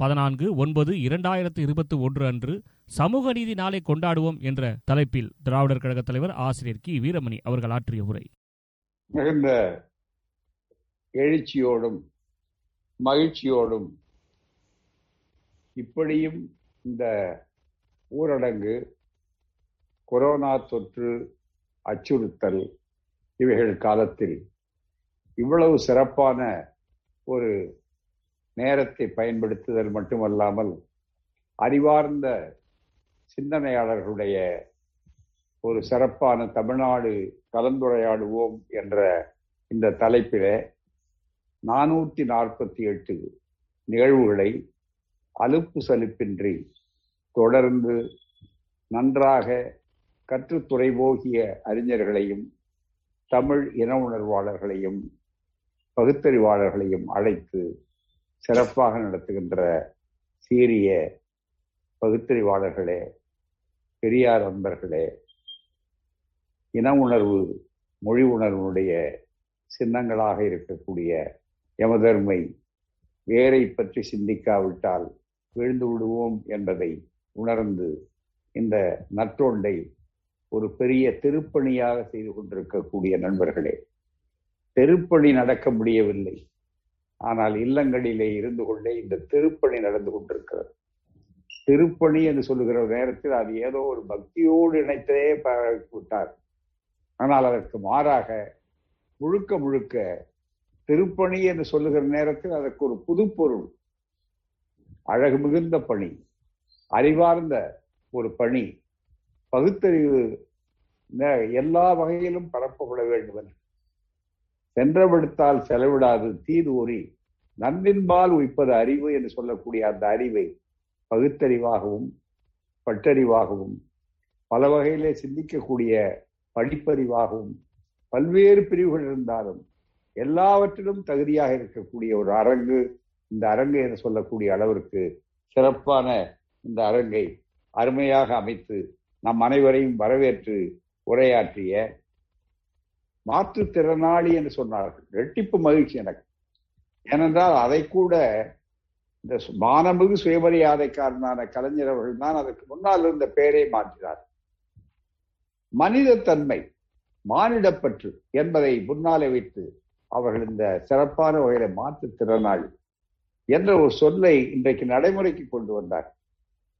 பதினான்கு ஒன்பது இரண்டாயிரத்து இருபத்தி ஒன்று அன்று சமூக நீதி நாளை கொண்டாடுவோம் என்ற தலைப்பில் திராவிடர் கழக தலைவர் ஆசிரியர் கி. வீரமணி அவர்கள் ஆற்றிய உரை. மிகுந்த எழுச்சியோடும் மகிழ்ச்சியோடும் இப்படியும் இந்த ஊரடங்கு கொரோனா தொற்று அச்சுறுத்தல் இவைகள் காலத்தில் இவ்வளவு சிறப்பான ஒரு நேரத்தை பயன்படுத்துதல் மட்டுமல்லாமல் அறிவார்ந்த சிந்தனையாளர்களுடைய ஒரு சிறப்பான தமிழ்நாடு கலந்துரையாடுவோம் என்ற இந்த தலைப்பில நானூற்றி நாற்பத்தி எட்டு நிகழ்வுகளை அலுப்பு சலுப்பின்றி தொடர்ந்து நன்றாக கற்றுத்துறை போகிய அறிஞர்களையும் தமிழ் இன உணர்வாளர்களையும் பகுத்தறிவாளர்களையும் அழைத்து சிறப்பாக நடத்துகின்ற சீரிய பகுத்தறிவாளர்களே பெரியார் அன்பர்களே இன உணர்வு மொழி உணர்வுடைய சின்னங்களாக இருக்கக்கூடிய எமதர்மை வேரை பற்றி சிந்திக்காவிட்டால் விழுந்து விடுவோம் என்பதை உணர்ந்து இந்த நற்றொண்டை ஒரு பெரிய திருப்பணியாக செய்து கொண்டிருக்கக்கூடிய நண்பர்களே தெருப்பணி நடக்க முடியவில்லை. ஆனால் இல்லங்களிலே இருந்து கொண்டே இந்த திருப்பணி நடந்து கொண்டிருக்கிறது. திருப்பணி என்று சொல்லுகிற நேரத்தில் அது ஏதோ ஒரு பக்தியோடு இணைத்தே விட்டார் ஆனால் அதற்கு மாறாக முழுக்க முழுக்க திருப்பணி என்று சொல்லுகிற நேரத்தில் அதற்கு ஒரு புது பொருள் அழகு மிகுந்த பணி அறிவார்ந்த ஒரு பணி பகுத்தறிவு எல்லா வகையிலும் பரப்பப்பட வேண்டும் என்று. சென்றவிடுத்தால் செலவிடாது தீது ஒரி நன்பின்பால் உய்ப்பது அறிவு என்று சொல்லக்கூடிய அந்த அறிவை பகுத்தறிவாகவும் பட்டறிவாகவும் பல வகையிலே சிந்திக்கக்கூடிய படிப்பறிவாகவும் பல்வேறு பிரிவுகள் இருந்தாலும் எல்லாவற்றிலும் தகுதியாக இருக்கக்கூடிய ஒரு அரங்கு இந்த அரங்கு என்று சொல்லக்கூடிய அளவிற்கு சிறப்பான இந்த அரங்கை அருமையாக அமைத்து நம் அனைவரையும் வரவேற்று உரையாற்றிய மாற்றுத்திறனாளி என்று சொன்னார்கள். ரெட்டிப்பு மகிழ்ச்சி எனக்கு. ஏனென்றால் அதை கூட இந்த மானமிகு சுயமரியாதைக்காரனான கலைஞர் அவர்கள் தான் அதற்கு முன்னால் இருந்த பெயரை மாற்றினார். மனித தன்மை மானிடப்பற்று என்பதை முன்னாலே வைத்து அவர்கள் இந்த சிறப்பான வகையில மாற்றுத்திறனாளி என்ற ஒரு சொல்லை இன்றைக்கு நடைமுறைக்கு கொண்டு வந்தார்.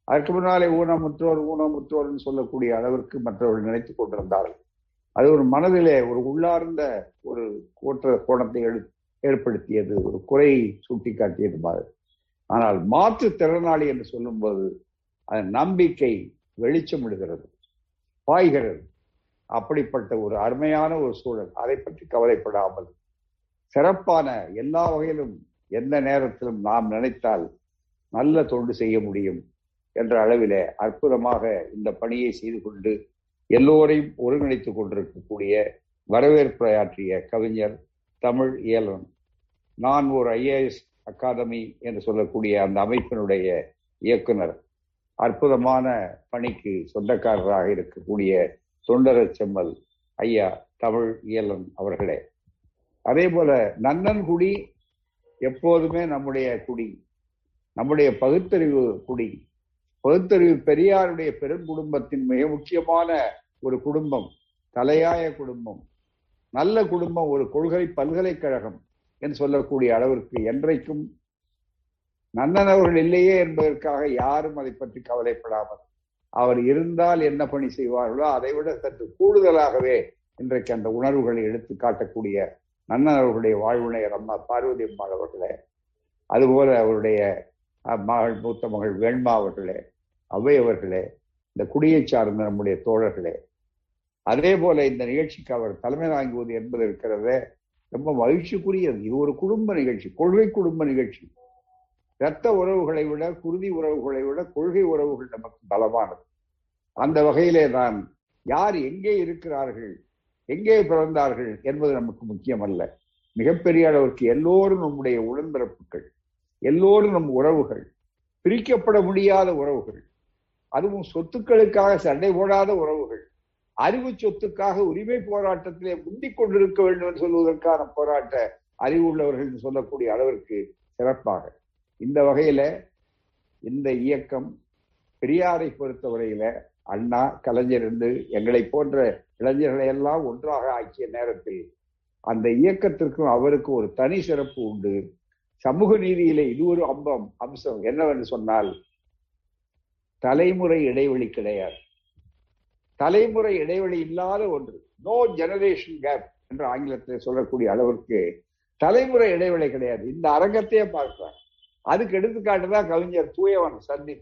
அதற்கு முன்னாலே ஊனமுற்றோர் ஊனமுற்றோர்னு சொல்லக்கூடிய அளவிற்கு மற்றவர்கள் நினைத்துக் கொண்டிருந்தார்கள். அது ஒரு மனதிலே ஒரு உள்ளார்ந்த ஒரு கோற்ற கோணத்தை ஏற்படுத்தியது ஒரு குறை சுட்டி காட்டியது மாதிரி. ஆனால் மாற்றுத்திறனாளி என்று சொல்லும்போது அது நம்பிக்கை வெளிச்சம் விடுகிறது பாய்கிறது. அப்படிப்பட்ட ஒரு அருமையான ஒரு சூழல். அதை பற்றி கவலைப்படாமல் சிறப்பான எல்லா வகையிலும் எந்த நேரத்திலும் நாம் நினைத்தால் நல்ல தொண்டு செய்ய முடியும் என்ற அளவிலே அற்புதமாக இந்த பணியை செய்து கொண்டு எல்லோரையும் ஒருங்கிணைத்துக் கொண்டிருக்கக்கூடிய வரவேற்புரையாற்றிய கவிஞர் தமிழ் இயலன் நான் ஒரு ஐஏஎஸ் அகாதமி என்று சொல்லக்கூடிய அந்த அமைப்பினுடைய இயக்குனர். அற்புதமான பணிக்கு சொந்தக்காரராக இருக்கக்கூடிய தொண்டர செம்மல் ஐயா தமிழ் இயலன் அவர்களே. அதே போல நன்னன்குடி எப்போதுமே நம்முடைய குடி நம்முடைய பகுத்தறிவு குடி பகுத்தறிவு பெரியாருடைய பெருங்குடும்பத்தின் மிக முக்கியமான ஒரு குடும்பம் தலையாய குடும்பம். நல்ல குடும்பம் ஒரு கொள்கை பல்கலைக்கழகம் என்று சொல்லக்கூடிய அளவிற்கு என்றைக்கும் நன்னனவர்கள் இல்லையே என்பதற்காக யாரும் அதை பற்றி கவலைப்படாமல் அவர் இருந்தால் என்ன பணி செய்வார்களோ அதை விட சற்று கூடுதலாகவே இன்றைக்கு அந்த உணர்வுகளை எடுத்து காட்டக்கூடிய நன்னன் அவர்களுடைய வாழ்வினையர் அம்மா பார்வதி அம்மாள் அவர்களே. அதுபோல அவருடைய மகள் மூத்த மகள் வேண்மா அவர்களே அவையவர்களே இந்த குடியை சார்ந்த நம்முடைய தோழர்களே. அதே போல இந்த நிகழ்ச்சிக்கு அவர் தலைமை தாங்குவது என்பது இருக்கிறதே ரொம்ப மகிழ்ச்சிக்குரியது. இது ஒரு குடும்ப நிகழ்ச்சி கொள்கை குடும்ப நிகழ்ச்சி. இரத்த உறவுகளை விட குருதி உறவுகளை விட கொள்கை உறவுகள் நமக்கு பலமானது. அந்த வகையிலே தான் யார் எங்கே இருக்கிறார்கள் எங்கே பிறந்தார்கள் என்பது நமக்கு முக்கியமல்ல. மிகப்பெரிய அளவிற்கு எல்லோரும் நம்முடைய உடன்பிறப்புகள். எல்லோரும் நம் உறவுகள் பிரிக்கப்பட முடியாத உறவுகள் அதுவும் சொத்துக்களுக்காக சண்டை போடாத உறவுகள் அறிவு சொத்துக்காக உரிமை போராட்டத்திலே முந்திக் கொண்டிருக்க வேண்டும் என்று சொல்வதற்கான போராட்ட அறிவு உள்ளவர்கள் என்று சொல்லக்கூடிய அளவிற்கு சிறப்பாக. இந்த வகையில இந்த இயக்கம் பெரியாரை பொறுத்தவரையில அண்ணா கலைஞர் இருந்து எங்களை போன்ற இளைஞர்களை எல்லாம் ஒன்றாக ஆக்கிய நேரத்தில் அந்த இயக்கத்திற்கும் அவருக்கு ஒரு தனி சிறப்பு உண்டு. சமூக நீதியிலே இது ஒரு அம்பம் அம்சம். என்னவென்று சொன்னால் தலைமுறை இடைவெளி கிடையாது. தலைமுறை இடைவெளி இல்லாத ஒன்று. நோ ஜெனரேஷன் கேப் என்று ஆங்கிலத்தில் சொல்லக்கூடிய அளவிற்கு தலைமுறை இடைவெளி கிடையாது. இந்த அரங்கத்தையே பார்க்கிறார். அதுக்கு எடுத்துக்காட்டுதான் கவிஞர் தூயவன் சந்தி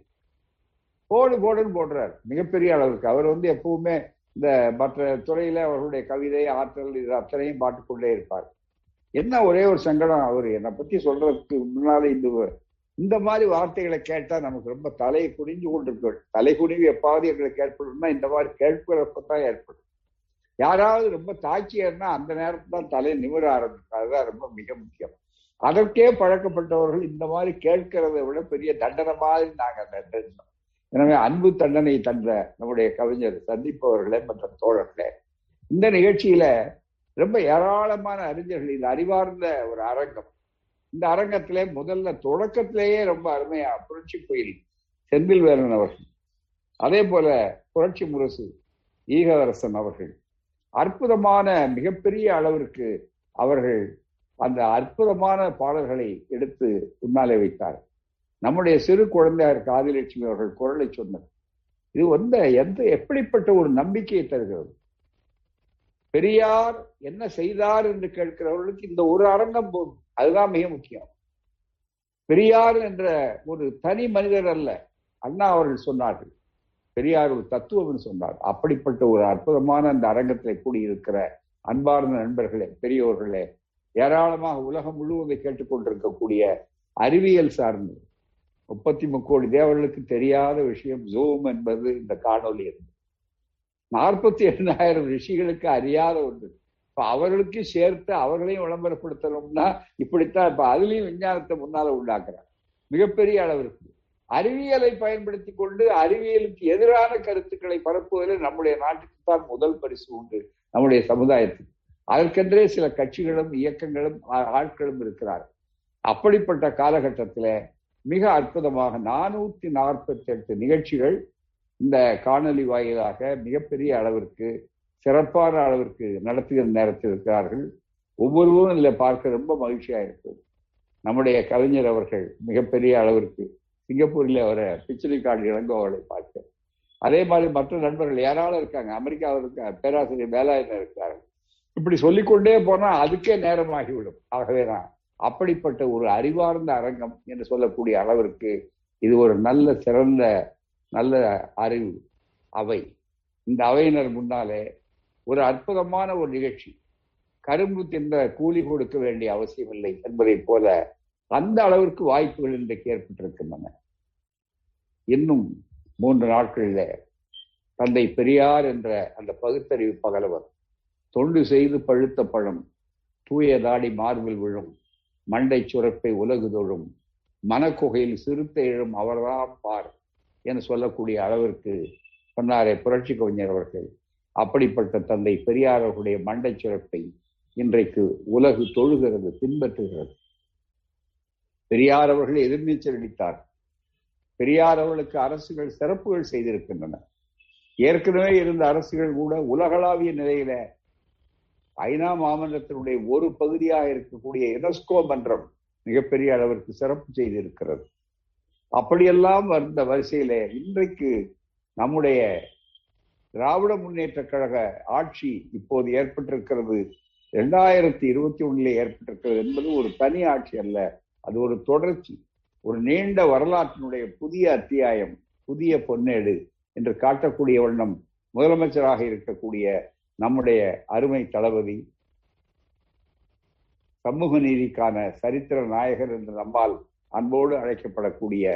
போடு போடுன்னு போடுறார். மிகப்பெரிய அளவிற்கு. அவர் வந்து எப்பவுமே இந்த மற்ற துறையில அவர்களுடைய கவிதை ஆற்றல் இது அத்தனையும் பாட்டுக்கொண்டே இருப்பார். என்ன ஒரே ஒரு சங்கடம்? அவர் என்னை பத்தி சொல்றதுக்கு முன்னாலே இந்த இந்த மாதிரி வார்த்தைகளை கேட்டா நமக்கு ரொம்ப தலை குனிஞ்சு கொண்டிருக்க தலை குனிவு எப்பாவது எங்களுக்கு ஏற்படும்னா இந்த மாதிரி கேட்கிறப்பதான் ஏற்படும். யாராவது ரொம்ப தாக்கியர்னா அந்த நேரத்துல தான் தலை நிமிர ஆரம்பிக்கும். அதுதான் ரொம்ப மிக முக்கியம். அதற்கே பழக்கப்பட்டவர்கள் இந்த மாதிரி கேட்கிறதை விட பெரிய தண்டனை மாதிரி நாங்க தண்டிருந்தோம் எனவே அன்பு தண்டனை தந்த நம்முடைய கவிஞர் சந்திப்பவர்களே மற்ற தோழர்களே இந்த நிகழ்ச்சியில ரொம்ப ஏராளமான அறிஞர்கள் இது அறிவார்ந்த ஒரு அரங்கம். இந்த அரங்கத்திலே முதல்ல தொடக்கத்திலேயே ரொம்ப அருமையா புரட்சி புயல் செந்தில் வேலன் அவர்கள் அதே போல புரட்சி முரசு ஈகவரசன் அவர்கள். அற்புதமான மிகப்பெரிய அளவிற்கு அவர்கள் அந்த அற்புதமான பாடல்களை எடுத்து முன்னாலே வைத்தார் நம்முடைய சிறு குழந்தையார் காதிலட்சுமி அவர்கள் குரலை சொன்னார். இது வந்து எந்த எப்படிப்பட்ட ஒரு நம்பிக்கையை தருகிறது? பெரியார் என்ன செய்தார் என்று கேட்கிறவர்களுக்கு இந்த ஒரு அரங்கம் போதும். அதுதான் மிக முக்கியம். பெரியார் என்ற ஒரு தனி மனிதர் அல்ல. அண்ணா அவர்கள் சொன்னார்கள். பெரியார் ஒரு தத்துவம் சொன்னார். அப்படிப்பட்ட ஒரு அற்புதமான அந்த அரங்கத்தில் கூடியிருக்கிற அன்பார்ந்த நண்பர்களே பெரியோர்களே ஏராளமாக உலகம் முழுவதும் கேட்டுக்கொண்டிருக்கக்கூடிய அறிவியல் சார்ந்து முப்பத்தி முக்கோடி தேவர்களுக்கு தெரியாத விஷயம் ஜூம் என்பது இந்த காணொலி இருந்தது நாற்பத்தி எண்ணாயிரம் ரிஷிகளுக்கு அறியாத ஒன்று. இப்ப அவர்களுக்கு சேர்த்து அவர்களையும் விளம்பரப்படுத்தணும்னா இப்படித்தான் இப்ப அதுலயும் விஞ்ஞானத்தை முன்னால உண்டாக்குறாங்க மிகப்பெரிய அளவிற்கு அறிவியலை பயன்படுத்தி கொண்டு அறிவியலுக்கு எதிரான கருத்துக்களை பரப்புவதில் நம்முடைய நாட்டுக்கு தான் முதல் பரிசு உண்டு நம்முடைய சமுதாயத்துக்கு. அதற்கென்றே சில கட்சிகளும் இயக்கங்களும் ஆட்களும் இருக்கிறார்கள் அப்படிப்பட்ட காலகட்டத்தில் மிக அற்புதமாக நானூத்தி நாற்பத்தி எட்டு நிகழ்ச்சிகள் இந்த காணொலி வாயிலாக மிகப்பெரிய அளவிற்கு சிறப்பான அளவிற்கு நடத்துகிற நேரத்தில் இருக்கிறார்கள். ஒவ்வொருவரும் இதில் பார்க்க ரொம்ப மகிழ்ச்சியாக இருக்குது நம்முடைய கவிஞர் அவர்கள் மிகப்பெரிய அளவிற்கு சிங்கப்பூரில் அவரை பிச்சனை காடு இளங்கோ அவரை பார்க்க. அதே மாதிரி மற்ற நண்பர்கள் யாராலும் இருக்காங்க அமெரிக்காவில் இருக்க பேராசிரியர் வேலாயுதம் இருக்கிறார்கள். இப்படி சொல்லிக்கொண்டே போனால் அதுக்கே நேரமாகிவிடும். ஆகவேதான் அப்படிப்பட்ட ஒரு அறிவார்ந்த அரங்கம் என்று சொல்லக்கூடிய அளவிற்கு இது ஒரு நல்ல சிறந்த நல்ல அறிவு. அவை. இந்த அவையினர் முன்னாலே ஒரு அற்புதமான ஒரு நிகழ்ச்சி. கரும்பு தின்ற கூலி கொடுக்க வேண்டிய அவசியம் இல்லை என்பதைப் போல அந்த அளவிற்கு வாய்ப்புகள் இன்றைக்கு ஏற்பட்டிருக்கின்றன. இன்னும் மூன்று நாட்களில் தந்தை பெரியார் என்ற அந்த பகுத்தறிவு பகலவர் தொண்டு செய்து பழுத்த பழம் தூய தாடி மார்பில் விழும் மண்டை சுரப்பை உலகு தொழும் மனக்குகையில் சிறுத்தை எழும் அவர்தான் பார். என சொல்லக்கூடிய அளவிற்கு சொன்னாரே புரட்சி கவிஞர் அவர்கள். அப்படிப்பட்ட தந்தை பெரியார் அவர்களுடைய மண்டை சிறப்பை இன்றைக்கு உலகு தொழுகிறது பின்பற்றுகிறது. பெரியார் அவர்கள் எதிர்நீச்சல் அளித்தார் பெரியார் அவர்களுக்கு அரசுகள் சிறப்புகள் செய்திருக்கின்றன. ஏற்கனவே இருந்த அரசுகள் கூட உலகளாவிய நிலையில ஐநா மாமன்றத்தினுடைய ஒரு பகுதியாக இருக்கக்கூடிய யுனெஸ்கோ மன்றம் மிகப்பெரிய அளவிற்கு சிறப்பு செய்திருக்கிறது. அப்படியெல்லாம் வந்த வரிசையில இன்றைக்கு நம்முடைய திராவிட முன்னேற்ற கழக ஆட்சி இப்போது ஏற்பட்டிருக்கிறது. இரண்டாயிரத்தி இருபத்தி ஒண்ணுல ஏற்பட்டிருக்கிறது என்பது ஒரு தனி ஆட்சி அல்ல. அது ஒரு தொடர்ச்சி ஒரு நீண்ட வரலாற்றினுடைய புதிய அத்தியாயம் புதிய பொன்னேடு என்று காட்டக்கூடிய வண்ணம் முதலமைச்சராக இருக்கக்கூடிய நம்முடைய அருமை தளபதி சமூக நீதிக்கான சரித்திர நாயகர் என்று நம்மால் அன்போடு அழைக்கப்படக்கூடிய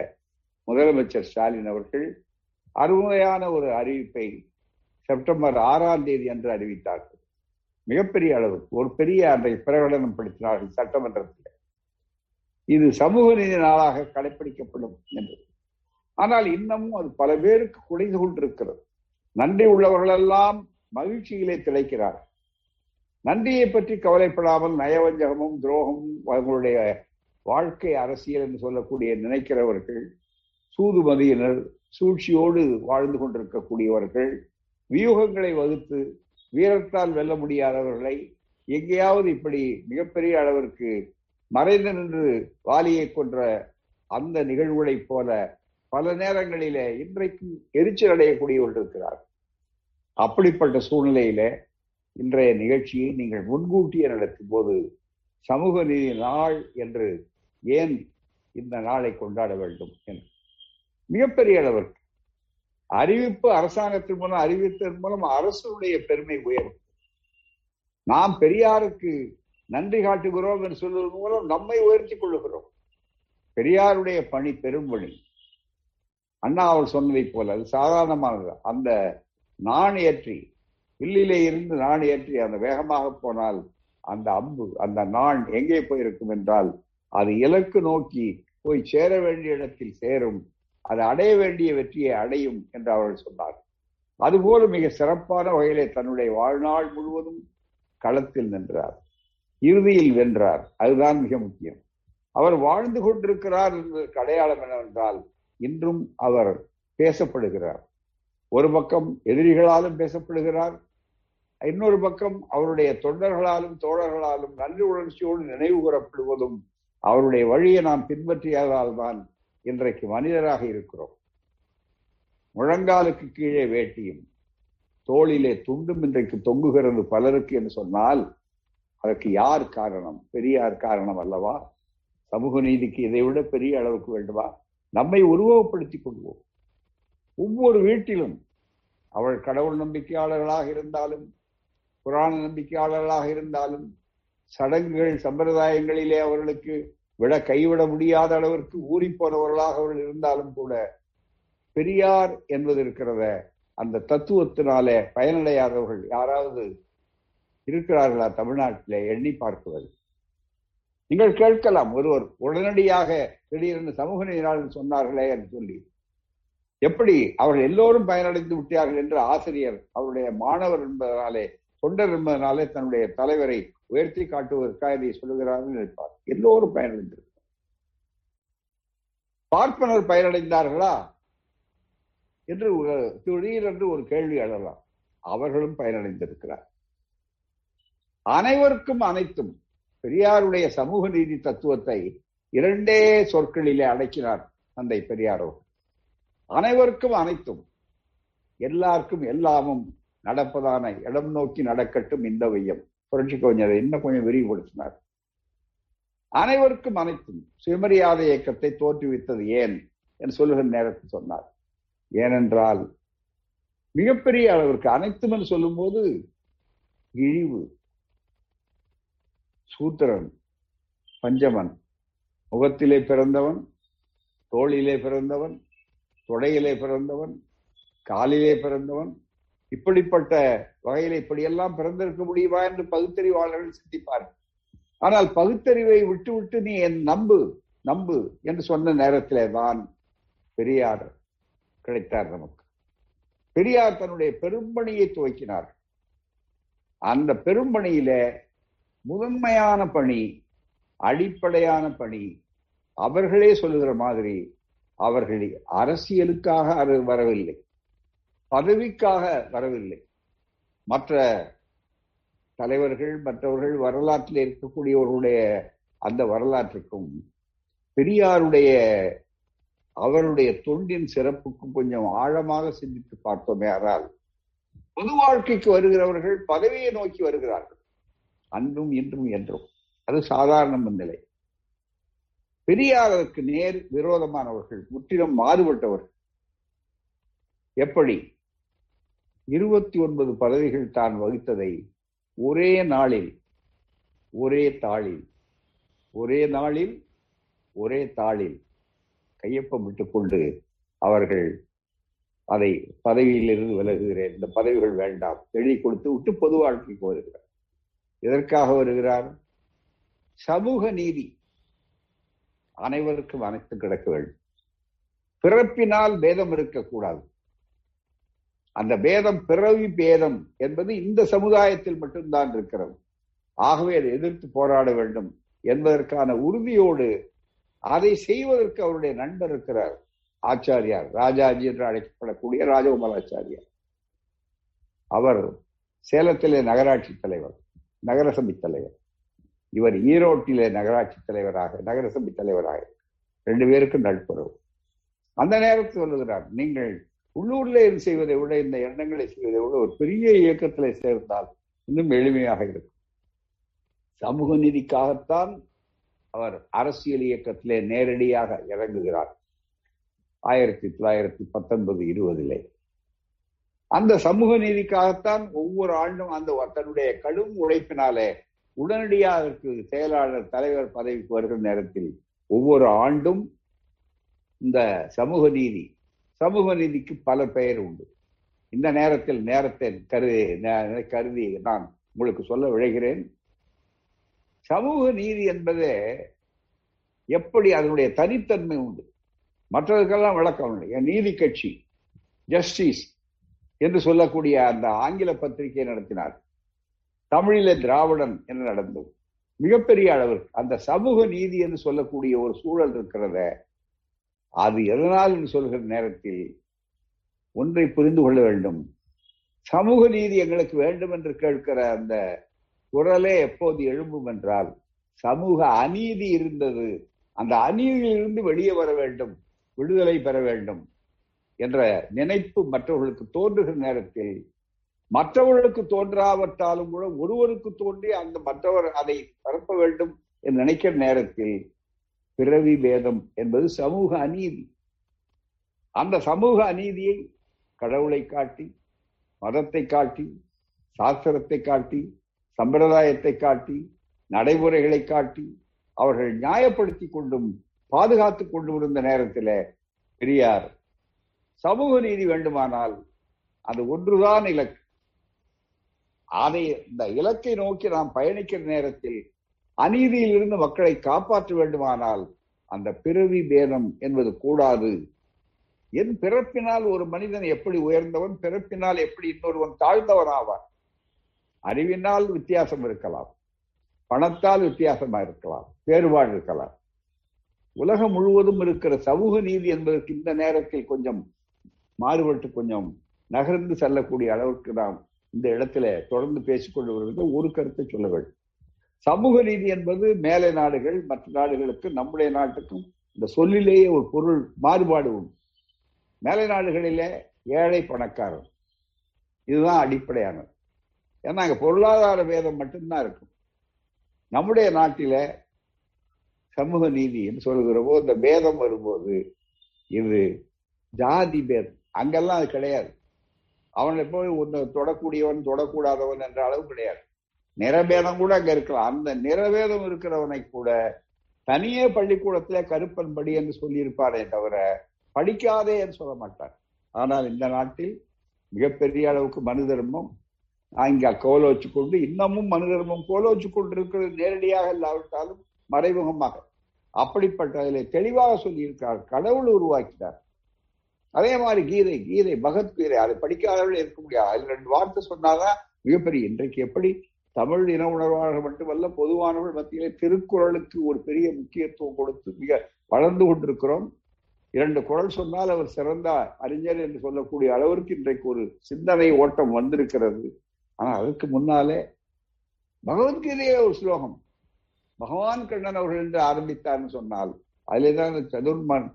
முதலமைச்சர் ஸ்டாலின் அவர்கள் அருமையான ஒரு அறிவிப்பை செப்டம்பர் ஆறாம் தேதி அன்று அறிவித்தார்கள். மிகப்பெரிய அளவுக்கு ஒரு பெரிய அன்றை பிரகடனம் படுத்தினார்கள் சட்டமன்றத்தில். இது சமூக நீதி நாளாக கடைபிடிக்கப்படும் என்று. ஆனால் இன்னமும் அது பல பேருக்கு குறைந்து கொண்டிருக்கிறது. நன்றி உள்ளவர்களெல்லாம் மகிழ்ச்சியிலே திளைக்கிறார்கள். நன்றியை பற்றி கவலைப்படாமல் நயவஞ்சகமும் துரோகமும் அவங்களுடைய வாழ்க்கை அரசியல் என்று சொல்லக்கூடிய நினைக்கிறவர்கள் சூதுமதியினர் சூழ்ச்சியோடு வாழ்ந்து கொண்டிருக்கக்கூடியவர்கள் வியூகங்களை வகுத்து வீரத்தால் வெல்ல முடியாதவர்களை எங்கேயாவது இப்படி மிகப்பெரிய அளவிற்கு மறைந்து நின்று வாலியை கொன்ற அந்த நிகழ்வுகளைப் போல பல நேரங்களிலே இன்றைக்கும் எரிச்சல் அடையக்கூடியவர்கள் இருக்கிறார் அப்படிப்பட்ட சூழ்நிலையில இன்றைய நிகழ்ச்சியை நீங்கள் முன்கூட்டியே நடத்தும் போது சமூக நீதி நாள் என்று ஏன் இந்த நாளை கொண்டாட வேண்டும் என்று? மிகப்பெரிய அளவிற்கு. அறிவிப்பு அரசாங்கத்தின் மூலம் அறிவித்ததன் மூலம் அரசுடைய பெருமை உயரும். நாம் பெரியாருக்கு நன்றி காட்டுகிறோம் என்று சொல்வதன் மூலம் நம்மை உயர்த்திக் கொள்ளுகிறோம். பெரியாருடைய பணி பெரும் வழி. அண்ணா அவர் சொன்னதை போல அது சாதாரணமானது. அந்த நான் ஏற்றி வில்லிலே இருந்து நான் ஏற்றி அந்த வேகமாக போனால் அந்த அம்பு அந்த நான் எங்கே போயிருக்கும் என்றால் அது இலக்கு நோக்கி போய் சேர வேண்டிய இடத்தில் சேரும். அது அடைய வேண்டிய வெற்றியை அடையும் என்று அவர்கள் சொன்னார் அதுபோல மிக சிறப்பான வகையிலே தன்னுடைய வாழ்நாள் முழுவதும் களத்தில் நின்றார். இறுதியில் வென்றார். அதுதான் மிக முக்கியம். அவர் வாழ்ந்து கொண்டிருக்கிறார் என்பதற்கு அடையாளம் என்னவென்றால் இன்றும் அவர் பேசப்படுகிறார். ஒரு பக்கம் எதிரிகளாலும் பேசப்படுகிறார். இன்னொரு பக்கம் அவருடைய தொண்டர்களாலும் தோழர்களாலும் நன்றி உணர்ச்சியோடு நினைவு கூறப்படுவதும் அவருடைய வழியை நாம் பின்பற்றியதால் தான் இன்றைக்கு மனிதராக இருக்கிறோம். முழங்காலுக்கு கீழே வேட்டியும் தோளிலே துண்டும் இன்றைக்கு தொங்குகிறது பலருக்கு என்று சொன்னால் அதற்கு யார் காரணம்? பெரியார் காரணம் அல்லவா? சமூக நீதிக்கு இதை விட பெரிய அளவுக்கு வேண்டுமா? நம்மை உருவகப்படுத்திக் கொள்வோம். ஒவ்வொரு வீட்டிலும் அவள் கடவுள் நம்பிக்கையாளர்களாக இருந்தாலும் புராண நம்பிக்கையாளர்களாக இருந்தாலும் சடங்குகள் சம்பிரதாயங்களிலே அவர்களுக்கு விட கைவிட முடியாத அளவிற்கு ஊறி போனவர்களாக அவர்கள் இருந்தாலும் கூட பெரியார் என்பது இருக்கிறத அந்த தத்துவத்தினாலே பயனடையாதவர்கள் யாராவது இருக்கிறார்களா தமிழ்நாட்டிலே? எண்ணி பார்க்குவது நீங்கள் கேட்கலாம் ஒருவர் உடனடியாக திடீரென்று சமூக நீதி சொன்னார்களே என்று சொல்லி. எப்படி அவர்கள் எல்லோரும் பயனடைந்து விட்டார்கள் என்று ஆசிரியர் அவருடைய மாணவர் என்பதனாலே தொண்டர் என்பதனாலே தன்னுடைய தலைவரை உயர்த்தி காட்டுவதற்காக இதை சொல்லுகிறார் நினைப்பார். எல்லோரும் பயனடைந்திருக்கிறார் பார்ப்பனர் பயனடைந்தார்களா என்று திடீரென்று ஒரு கேள்வி எழலாம் அவர்களும் பயனடைந்திருக்கிறார். அனைவருக்கும் அனைத்தும் பெரியாருடைய சமூக நீதி தத்துவத்தை இரண்டே சொற்களிலே அடக்கினார் தந்தை பெரியாரோ அனைவருக்கும் அனைத்தும் எல்லாருக்கும் எல்லாமும் நடப்பதான இடம் நோக்கி நடக்கட்டும் இந்த வையம். புரட்சி கவிஞர் இன்னும் கொஞ்சம் விரிவுபடுத்தினார். அனைவருக்கும் அனைத்தும் சுயமரியாதை இயக்கத்தை தோற்றுவித்தது ஏன் என்று சொல்லுகிற நேரத்தில் சொன்னார். ஏனென்றால் மிகப்பெரிய அளவிற்கு அனைத்தும் என்று சொல்லும் போது இழிவு சூத்திரன் பஞ்சமன் முகத்திலே பிறந்தவன் தோளிலே பிறந்தவன் தொடையிலே பிறந்தவன் காலிலே பிறந்தவன் இப்படிப்பட்ட வகையில் இப்படியெல்லாம் பிறந்திருக்க முடியுமா என்று பகுத்தறிவாளர்கள் சிந்திப்பார் ஆனால் பகுத்தறிவை விட்டு விட்டு நீ என் நம்பு நம்பு என்று சொன்ன நேரத்திலே தான் பெரியார் கிடைத்தார் நமக்கு. பெரியார் தன்னுடைய பெரும்பணியை துவக்கினார் அந்த பெரும்பணியில முதன்மையான பணி அடிப்படையான பணி அவர்களே சொல்லுகிற மாதிரி அவர்கள் அரசியலுக்காக அது வரவில்லை. பதவிக்காக வரவில்லை. மற்ற தலைவர்கள் மற்றவர்கள் வரலாற்றில் இருக்கக்கூடியவர்களுடைய அந்த வரலாற்றுக்கும் பெரியாருடைய அவருடைய தொண்டின் சிறப்புக்கும் கொஞ்சம் ஆழமாக சிந்தித்து பார்த்தோமே ஆனால் பொது வாழ்க்கைக்கு வருகிறவர்கள் பதவியை நோக்கி வருகிறார்கள். அன்றும் இன்றும் என்றும். அது சாதாரண நிலை பெரியாருக்கு நேர் விரோதமானவர்கள் முற்றிலும் மாறுபட்டவர்கள். எப்படி? இருபத்தி ஒன்பது பதவிகள் தான் வகித்ததை ஒரே நாளில் ஒரே தாளில் ஒரே நாளில் ஒரே தாளில் கையொப்பம் கொண்டு அவர்கள் அதை பதவியிலிருந்து விலகுகிறேன். இந்த பதவிகள் வேண்டாம். எழுதி கொடுத்து விட்டு பொது வாழ்க்கைக்கு வருகிறார். எதற்காக வருகிறார்? சமூக நீதி. அனைவருக்கும் அனைத்து கிடக்க வேண்டும். பிறப்பினால் பேதம் இருக்கக்கூடாது. அந்த பேதம் பிறவி பேதம் என்பது இந்த சமுதாயத்தில் மட்டும்தான் இருக்கிறது. ஆகவே அதை எதிர்த்து போராட வேண்டும் என்பதற்கான உறுதியோடு அதை செய்வதற்கு அவருடைய நண்பர் இருக்கிறார் ஆச்சாரியார் ராஜாஜி என்று அழைக்கப்படக்கூடிய ராஜகோபாலாச்சாரியார். அவர் சேலத்திலே நகராட்சி தலைவர் நகரசபை தலைவர். இவர் ஈரோட்டிலே நகராட்சி தலைவராக நகரசபை தலைவராக. ரெண்டு பேருக்கும் நட்புறவு. அந்த நேரத்தில் சொல்லுகிறார் நீங்கள் உள்ளூர்ல இது செய்வதை விட இந்த எண்ணங்களை செய்வதை விட ஒரு பெரிய இயக்கத்தில் சேர்ந்தால் இன்னும் எளிமையாக இருக்கும். சமூக நீதிக்காகத்தான் அவர் அரசியல் இயக்கத்திலே நேரடியாக இறங்குகிறார். ஆயிரத்தி தொள்ளாயிரத்தி பத்தொன்பது இருபதிலே. அந்த சமூக நீதிக்காகத்தான் ஒவ்வொரு ஆண்டும் அந்த தன்னுடைய கடும் உழைப்பினாலே உடனடியாக செயலாளர் தலைவர் பதவிக்கு வருகிற நேரத்தில் ஒவ்வொரு ஆண்டும் இந்த சமூக நீதி சமூக நீதிக்கு பல பெயர் உண்டு. இந்த நேரத்தில் நேரத்தை கருதி கருதி நான் உங்களுக்கு சொல்ல விழைகிறேன். சமூக நீதி என்பதே எப்படி அதனுடைய தனித்தன்மை உண்டு? மற்றவர்களுக்கெல்லாம் விளக்கம் உண்டு. என் நீதி கட்சி ஜஸ்டிஸ் என்று சொல்லக்கூடிய அந்த ஆங்கில பத்திரிகை நடத்தினார். தமிழில திராவிடன் என்று நடந்தது. மிகப்பெரிய அளவில் அந்த சமூக நீதி என்று சொல்லக்கூடிய ஒரு சூழல் இருக்கிறத அது எதனால் என்று சொல்கிற நேரத்தில் ஒன்றை புரிந்து கொள்ள வேண்டும். சமூக நீதி எங்களுக்கு வேண்டும் என்று கேட்கிற அந்த குரலே எப்போது எழும்பும் என்றால் சமூக அநீதி இருந்தது. அந்த அநீதியிலிருந்து வெளியே வர வேண்டும் விடுதலை பெற வேண்டும் என்ற நினைப்பு மற்றவர்களுக்கு தோன்றுகிற நேரத்தில் மற்றவர்களுக்கு தோன்றாவிட்டாலும் கூட ஒருவருக்கு தோன்றி அந்த மற்றவர் அதை பரப்ப வேண்டும் என்று நினைக்கிற நேரத்தில் பிறவி பேதம் என்பது சமூக அநீதி. அந்த சமூக அநீதியை கடவுளை காட்டி மதத்தை காட்டி சாஸ்திரத்தை காட்டி சம்பிரதாயத்தை காட்டி நடைமுறைகளை காட்டி அவர்கள் நியாயப்படுத்தி கொண்டும் பாதுகாத்து கொண்டு இருந்த நேரத்தில் பெரியார் சமூக நீதி வேண்டுமானால் அது ஒன்றுதான் இலக்கு. அதை இந்த இலக்கை நோக்கி நாம் பயணிக்கிற நேரத்தில் அநீதியிலிருந்து மக்களை காப்பாற்ற வேண்டுமானால் அந்த பிறவி பேதம் என்பது கூடாது. என் பிறப்பினால் ஒரு மனிதன் எப்படி உயர்ந்தவன் பிறப்பினால் எப்படி இன்னொருவன் தாழ்ந்தவன் ஆவான் அறிவினால் வித்தியாசம் இருக்கலாம். பணத்தால் வித்தியாசமா இருக்கலாம். வேறுபாடு இருக்கலாம். உலகம் முழுவதும் இருக்கிற சமூக நீதி என்பதற்கு இந்த நேரத்தில் கொஞ்சம் மாறுபட்டு கொஞ்சம் நகர்ந்து செல்லக்கூடிய அளவுக்கு நாம் இந்த இடத்துல தொடர்ந்து பேசிக்கொண்டு வருவதை ஒரு கருத்தை சொல்ல வேண்டும். சமூக நீதி என்பது மேலை நாடுகள் மற்ற நாடுகளுக்கு நம்முடைய நாட்டுக்கும் இந்த சொல்லிலேயே ஒரு பொருள் மாறுபாடு உண்டு. மேலை நாடுகளிலே ஏழை பணக்காரன் இதுதான் அடிப்படையானது. ஏன்னா அங்க பொருளாதார வேதம் மட்டும்தான் இருக்கும். நம்முடைய நாட்டில சமூக நீதி என்று இந்த பேதம் வரும்போது இது ஜாதி பேதம். அங்கெல்லாம் அது கிடையாது. அவனை போய் ஒன்று தொடக்கூடியவன் தொடக்கூடாதவன் என்ற அளவு கிடையாது. நிறபேதம் கூட அங்க இருக்கலாம். அந்த நிறவேதம் இருக்கிறவனை கூட தனியே பள்ளிக்கூடத்துல கருப்பன் படி என்று சொல்லியிருப்பாரே தவிர படிக்காதே என்று சொல்ல மாட்டார். ஆனால் இந்த நாட்டில் மிகப்பெரிய அளவுக்கு மனு தர்மம் அங்க கோலோச்சு கொண்டு இன்னமும் மனு தர்மம் கோலோச்சு கொண்டு இருக்கிறது நேரடியாக இல்லாவிட்டாலும் மறைமுகமாக. அப்படிப்பட்ட அதில் தெளிவாக சொல்லியிருக்கார் கடவுள் உருவாக்கினார். அதே மாதிரி கீதை கீதை பகவத்கீதை அதை படிக்காதவர்கள் இருக்க முடியாது. அதில் ரெண்டு வார்த்தை சொன்னாதான் மிகப்பெரிய. இன்றைக்கு எப்படி தமிழ் இன உணர்வாளர்கள் மட்டுமல்ல பொதுவானவர்கள் மத்தியிலே திருக்குறளுக்கு ஒரு பெரிய முக்கியத்துவம் கொடுத்து மிக வளர்ந்து கொண்டிருக்கிறோம். இரண்டு குரல் சொன்னால் அவர் சிறந்த அறிஞர் என்று சொல்லக்கூடிய அளவிற்கு இன்றைக்கு ஒரு சிந்தனை ஓட்டம் வந்திருக்கிறது. ஆனா அதுக்கு முன்னாலே பகவத்கீதையே ஒரு ஸ்லோகம் பகவான் கண்ணன் அவர்கள் என்று ஆரம்பித்தார்னு சொன்னால் அதிலேதான் சதுர்மன்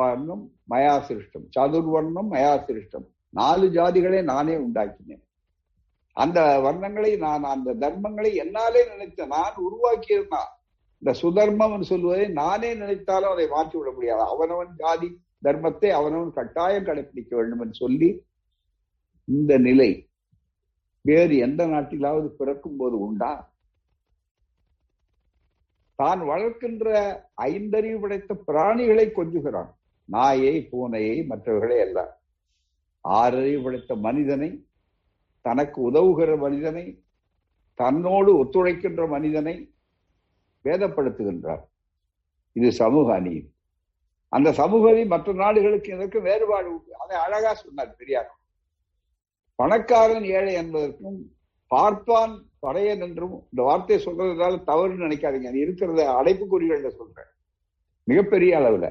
வர்ணம் மயா சிருஷ்டம் சதுர்வர்ணம் மயா சிருஷ்டம் நாலு ஜாதிகளே நானே உண்டாக்கினேன். அந்த வர்ணங்களை நான் அந்த தர்மங்களை என்னாலே நினைத்த நான் உருவாக்கியிருந்தான் இந்த சுதர்மம் சொல்வதை நானே நினைத்தாலும் அதை மாற்றி விட முடியாது. அவனவன் ஜாதி தர்மத்தை அவனவன் கட்டாயம் கடைபிடிக்க வேண்டும் என்று சொல்லி இந்த நிலை வேறு எந்த நாட்டிலாவது பிறக்கும் போது உண்டா? தான் வளர்க்கின்ற ஐந்தறிவு படைத்த பிராணிகளை கொஞ்சுகிறான். நாயை பூனையை மற்றவர்களே எல்லாம் ஆறறிவு படைத்த மனிதனை தனக்கு உதவுகிற மனிதனை தன்னோடு ஒத்துழைக்கின்ற மனிதனை வேதப்படுத்துகின்றார். இது சமூக அநீதி. அந்த சமூக மற்ற நாடுகளுக்கு இதற்கு வேறுபாடு உண்டு. அதை அழகா சொன்னார் பெரியார். பணக்காரன் ஏழை என்பதற்கும் பார்ப்பான் படையன் என்றும் இந்த வார்த்தையை சொல்றதுனால தவறுன்னு நினைக்காதீங்க. அது இருக்கிறத அடைப்புக்குறிகள்ல சொல்றேன் மிகப்பெரிய அளவுல.